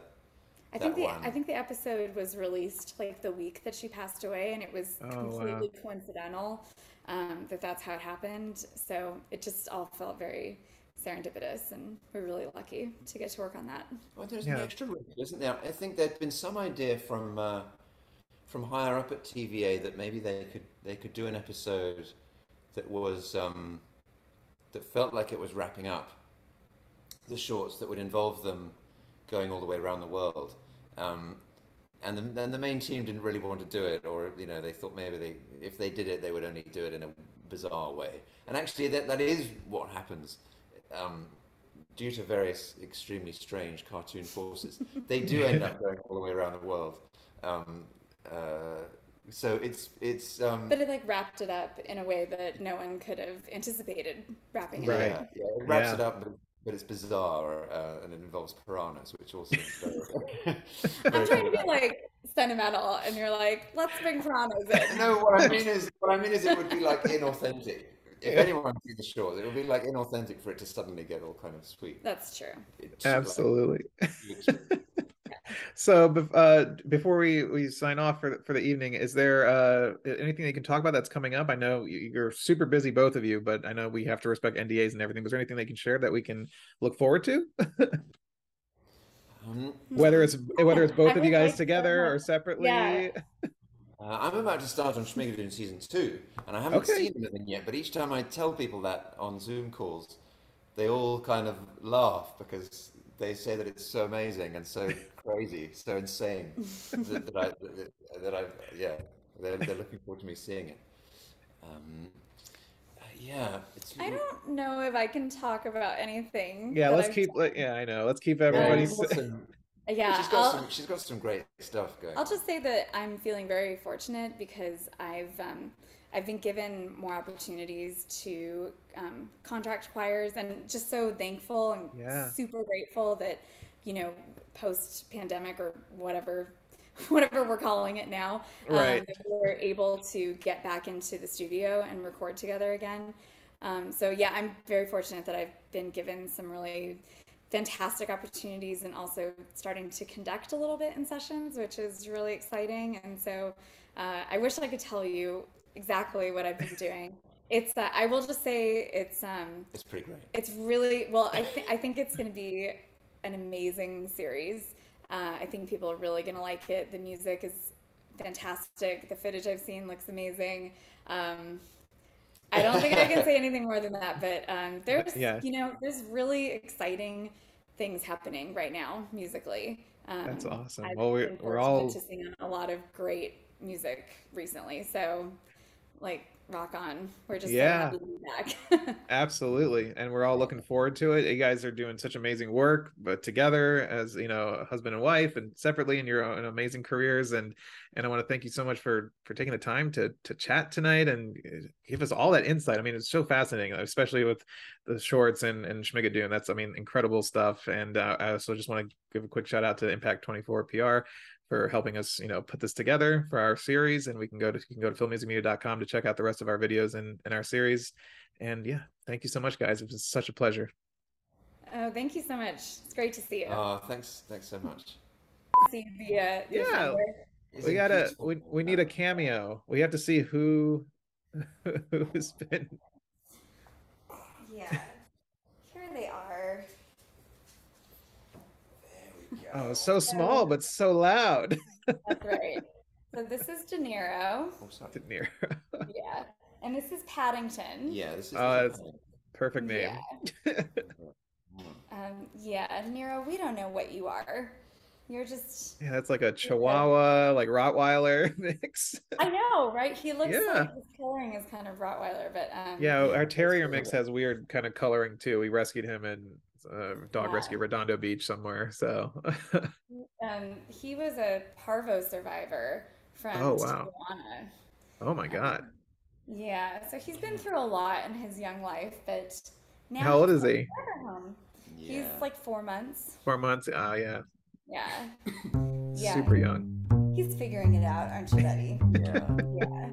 I think the one. I think the episode was released like the week that she passed away, and it was Oh, wow. completely coincidental um, that that's how it happened. So it just all felt very serendipitous, and we're really lucky to get to work on that. Well, there's Yeah. an extra wrinkle, isn't there? I think there'd been some idea from uh, from higher up at TVA that maybe they could they could do an episode that was um, that felt like it was wrapping up the shorts that would involve them going all the way around the world. Um, and the, then the main team didn't really want to do it, or you know, they thought maybe they, if they did it, they would only do it in a bizarre way. And actually, that that is what happens. Um, due to various extremely strange cartoon forces, they do end up going all the way around the world. Um, uh, so it's it's um, But it like wrapped it up in a way that no one could have anticipated wrapping it. Right. yeah, yeah, it wraps Yeah. it up, but, but it's bizarre uh, and it involves piranhas, which also seems very. I'm trying to be like sentimental, and you're like, let's bring piranhas in. No, what I mean is, what I mean is, it would be like inauthentic. If anyone sees the short, it would be like inauthentic for it to suddenly get all kind of sweet. That's true. It's like- Absolutely. So, uh, before we, we sign off for the, for the evening, is there uh, anything that you can talk about that's coming up? I know you- you're super busy, both of you, but I know we have to respect NDAs and everything. Was there anything they can share that we can look forward to? Um, whether it's whether it's both I of you guys like together or separately? Yeah. Uh, I'm about to start on Schmigadoon season two, and I haven't Okay. seen anything yet. But each time I tell people that on Zoom calls, they all kind of laugh because they say that it's so amazing and so crazy, so insane that, that I that, that I yeah they're, they're looking forward to me seeing it. Um, uh, yeah, it's I don't know if I can talk about anything. Yeah, let's I've keep. done. Yeah, I know. Let's keep everybody. she's got s- some- Yeah, she's got I'll, some. She's got some great stuff going. I'll on. just say that I'm feeling very fortunate because I've um, I've been given more opportunities to um, contract choirs, and just so thankful and Yeah. super grateful that you know post pandemic or whatever whatever we're calling it now, Right. um, that we're able to get back into the studio and record together again. Um, so yeah, I'm very fortunate that I've been given some really fantastic opportunities and also starting to conduct a little bit in sessions, which is really exciting. And so uh, I wish I could tell you exactly what I've been doing. It's uh, I will just say it's um, It's pretty great. it's really well. I think I think it's going to be an amazing series. Uh, I think people are really going to like it. The music is fantastic. The footage I've seen looks amazing. Um, I don't think I can say anything more than that, but um, there's Yeah. you know there's really exciting things happening right now musically. Um, That's awesome. I've Well, we're- we're all- to sing on a lot of great music recently. So, like, rock on. We're just Yeah. so happy to be back. Absolutely. And we're all looking forward to it. You guys are doing such amazing work, but together as, you know, husband and wife and separately in your own amazing careers. And and I want to thank you so much for for taking the time to to chat tonight and uh, give us all that insight. I mean, it's so fascinating, especially with the shorts and and Schmigadoon. That's I mean, incredible stuff. And uh, I also just want to give a quick shout out to Impact 24 PR for helping us, you know, put this together for our series. And we can go to you can go to filmmusicmedia.com to check out the rest of our videos in, in our series. And yeah, thank you so much, guys. It was such a pleasure. Oh, thank you so much. It's great to see you. Oh, thanks, thanks so much. see the, uh, the Yeah. founder. We gotta we, we need a cameo. We have to see who who's been Yeah. Here they are. There we go. Oh so small but so loud. That's right. So this is De Niro. Oh, sorry. Near. Yeah. And this is Paddington. Yeah, this is. Oh, the it's- Perfect name. Yeah. Um, yeah, Nero, we don't know what you are. You're just Yeah, that's like a Chihuahua, like Rottweiler mix. I know, right? He looks Yeah. like his coloring is kind of Rottweiler, but um Yeah, our terrier mix has weird kind of coloring too. We rescued him in uh, dog Yeah. rescue Redondo Beach somewhere. So um he was a parvo survivor from Oh, wow. Tijuana. oh my god. Yeah, so he's been through a lot in his young life, but now How old is he? a forever home. He's like four months. Four months. Oh yeah. Yeah. Yeah. Super young. He's figuring it out, aren't you, buddy? yeah. Yeah.